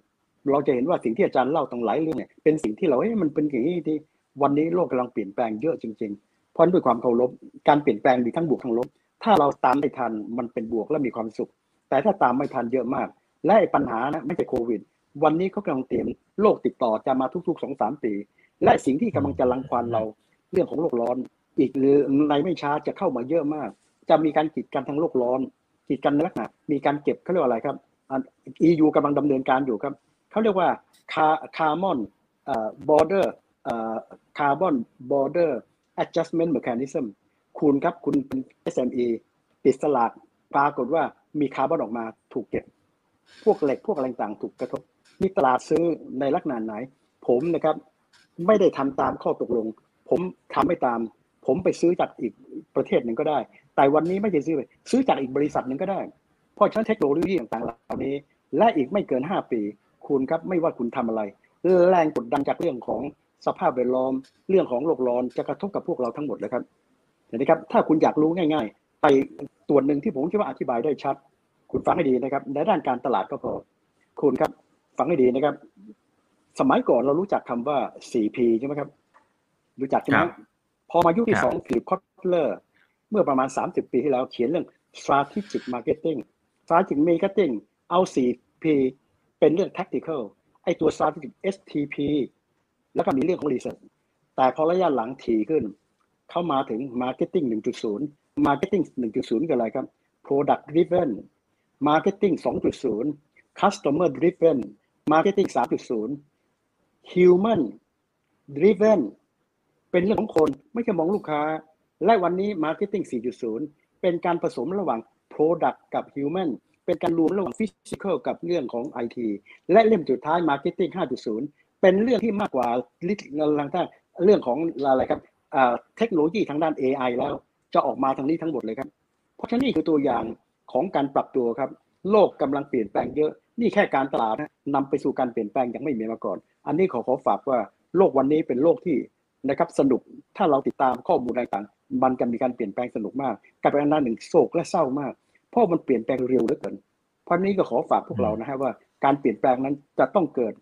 เราจะเห็นว่าสิ่งที่อาจารย์เล่าตั้งหลายเรื่องเนี่ยเป็นสิ่งที่เราเอ้ยมันเป็นอย่างนี้ที่วันนี้โลกกำลังเปลี่ยนแปลงเยอะจริงๆ เพราะด้วยความเคารพการเปลี่ยนแปลงมีทั้งบวกทั้งลบ ถ้าเราตามไม่ทันมันเป็นบวกและมีความสุข แต่ถ้าตามไม่ทันเยอะมาก และปัญหานะไม่ใช่โควิด วันนี้เขากำลังเตรียมโรคติดต่อจะมาทุกๆสองสามปี และสิ่งที่กำลังจะรังควานเราเรื่องของโลกร้อน อีกหรือในไม่ช้าจะเข้ามาเยอะมาก จะมีการกีดกันทางโลกร้อนกีดกันในลักษณะมีการเก็บเขาเรียกว่าอะไรครับ EU กำลังดำเนินการอยู่ครับเขาเรียกว่าคาร์บอนบอร์เดอร์คาร์บอนบอร์เดอร์ adjustment mechanism คุณครับคุณเป็น SME ปิดสลากปรากฏว่ามีคาร์บอนออกมาถูกเก็บ พวกเหล็กพวกอะไรต่างถูกกระทบมีตลาดซื้อในลักษณะไหน ผมนะครับ ไม่ได้ทำตามข้อตกลง ผมทำไม่ตาม ผมไปซื้อจากอีกประเทศหนึ่งก็ได้ แต่วันนี้ไม่ใช่ซื้อไปซื้อจากอีกบริษัทหนึ่งก็ได้ เพราะฉะนั้นเทคโนโลยีต่างๆเหล่านี้ และอีกไม่เกิน 5 ปี คุณครับไม่ว่าคุณทำอะไร แรงกดดันจากเรื่องของสภาพแวดล้อม เรื่องของโลกร้อนจะกระทบกับพวกเราทั้งหมดเลยครับเห็นไหมครับ ถ้าคุณอยากรู้ง่ายๆ ไปตัวหนึ่งที่ผมคิดว่าอธิบายได้ชัด คุณฟังให้ดีนะครับ ในด้านการตลาดก็พอ คุณครับฟังให้ดีนะครับ สมัยก่อนเรารู้จักคำว่า 4P ใช่ไหมครับ รู้จักใช่ไหม อมายุคที่สองฟิลิปคอตเลอร์เมื่อประมาณ 30 ปีที่แล้วเขียนเรื่อง strategic marketing strategic marketing เอา 4P เป็นเรื่อง tactical ไอตัว strategic STP แล้วก็มีเรื่องของ research แต่พอระยะหลังถี่ขึ้น เข้ามาถึง marketing 1.0 marketing 1.0คืออะไรครับ product driven Marketing 2.0 Customer Driven Marketing 3.0 Human Driven เป็นเรื่องของคนไม่ใช่มองลูกค้า และวันนี้ Marketing 4.0 เป็นการผสมระหว่าง Product กับ Human เป็นการรวมระหว่าง Physical กับเรื่องของ IT และเล่มสุดท้าย Marketing 5.0 เป็นเรื่องที่มากกว่าเรื่องของอะไรครับเทคโนโลยีทางด้าน AI แล้ว จะออกมาทางนี้ทั้งหมดเลยครับ เพราะฉะนั้นนี่คือตัวอย่างของการปรับตัวครับ โลกกำลังเปลี่ยนแปลงเยอะ นี่แค่การตลาดนะนำไปสู่การเปลี่ยนแปลงยังไม่มีมาก่อน อันนี้ขอขอฝากว่าโลกวันนี้เป็นโลกที่ นะครับสนุกถ้าเราติดตามข้อมูลต่างๆ มันจะมีการเปลี่ยนแปลงสนุกมากกลายเป็นอันนั้นหนึ่งโศกและเศร้ามาก เพราะมันเปลี่ยนแปลงเร็วเหลือเกิน เพราะนี้ก็ขอฝากพวกเรานะฮะว่าการเปลี่ยนแปลงนั้นจะต้องเกิด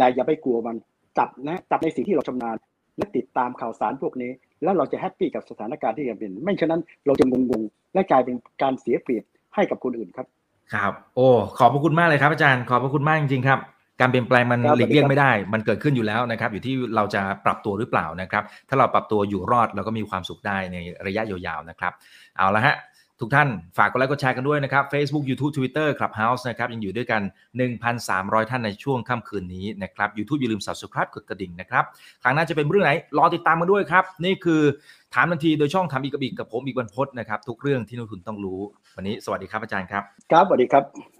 ลายอย่าไปกลัวมันจับนะจับในสิ่งที่เราชำนาญ และติดตามข่าวสารพวกนี้ แล้วเราจะแฮปปี้กับสถานการณ์ที่จะเป็นไม่ฉะนั้นเราจะงงๆและกลายเป็นการเสียเปรียบให้กับคนอื่นครับ ครับ โอ้ขอบพระคุณมากเลยครับอาจารย์ ขอบพระคุณมากจริงๆครับ การเปลี่ยนแปลงมันหลีกเลี่ยงไม่ได้ มันเกิดขึ้นอยู่แล้วนะครับ อยู่ที่เราจะปรับตัวหรือเปล่านะครับ ถ้าเราปรับตัวอยู่รอดเราก็มีความสุขได้ในระยะยาวๆนะครับ เอาละฮะทุกท่านฝากกดไลค์กดแชร์กันด้วยนะครับ Facebook YouTube Twitter Clubhouse นะครับยังอยู่ด้วยกัน 1,300 ท่านในช่วงค่ำคืนนี้นะครับ YouTube อย่าลืม Subscribe กดกระดิ่งนะครับ ครั้งหน้าจะเป็นเรื่องไหน รอติดตามมาด้วยครับ นี่คือถามทันทีโดยช่องถามอีกกับอีกกับผมอีกบรรพศนะครับ ทุกเรื่องที่นักทุนต้องรู้ วันนี้สวัสดีครับอาจารย์ครับ ครับสวัสดีครับ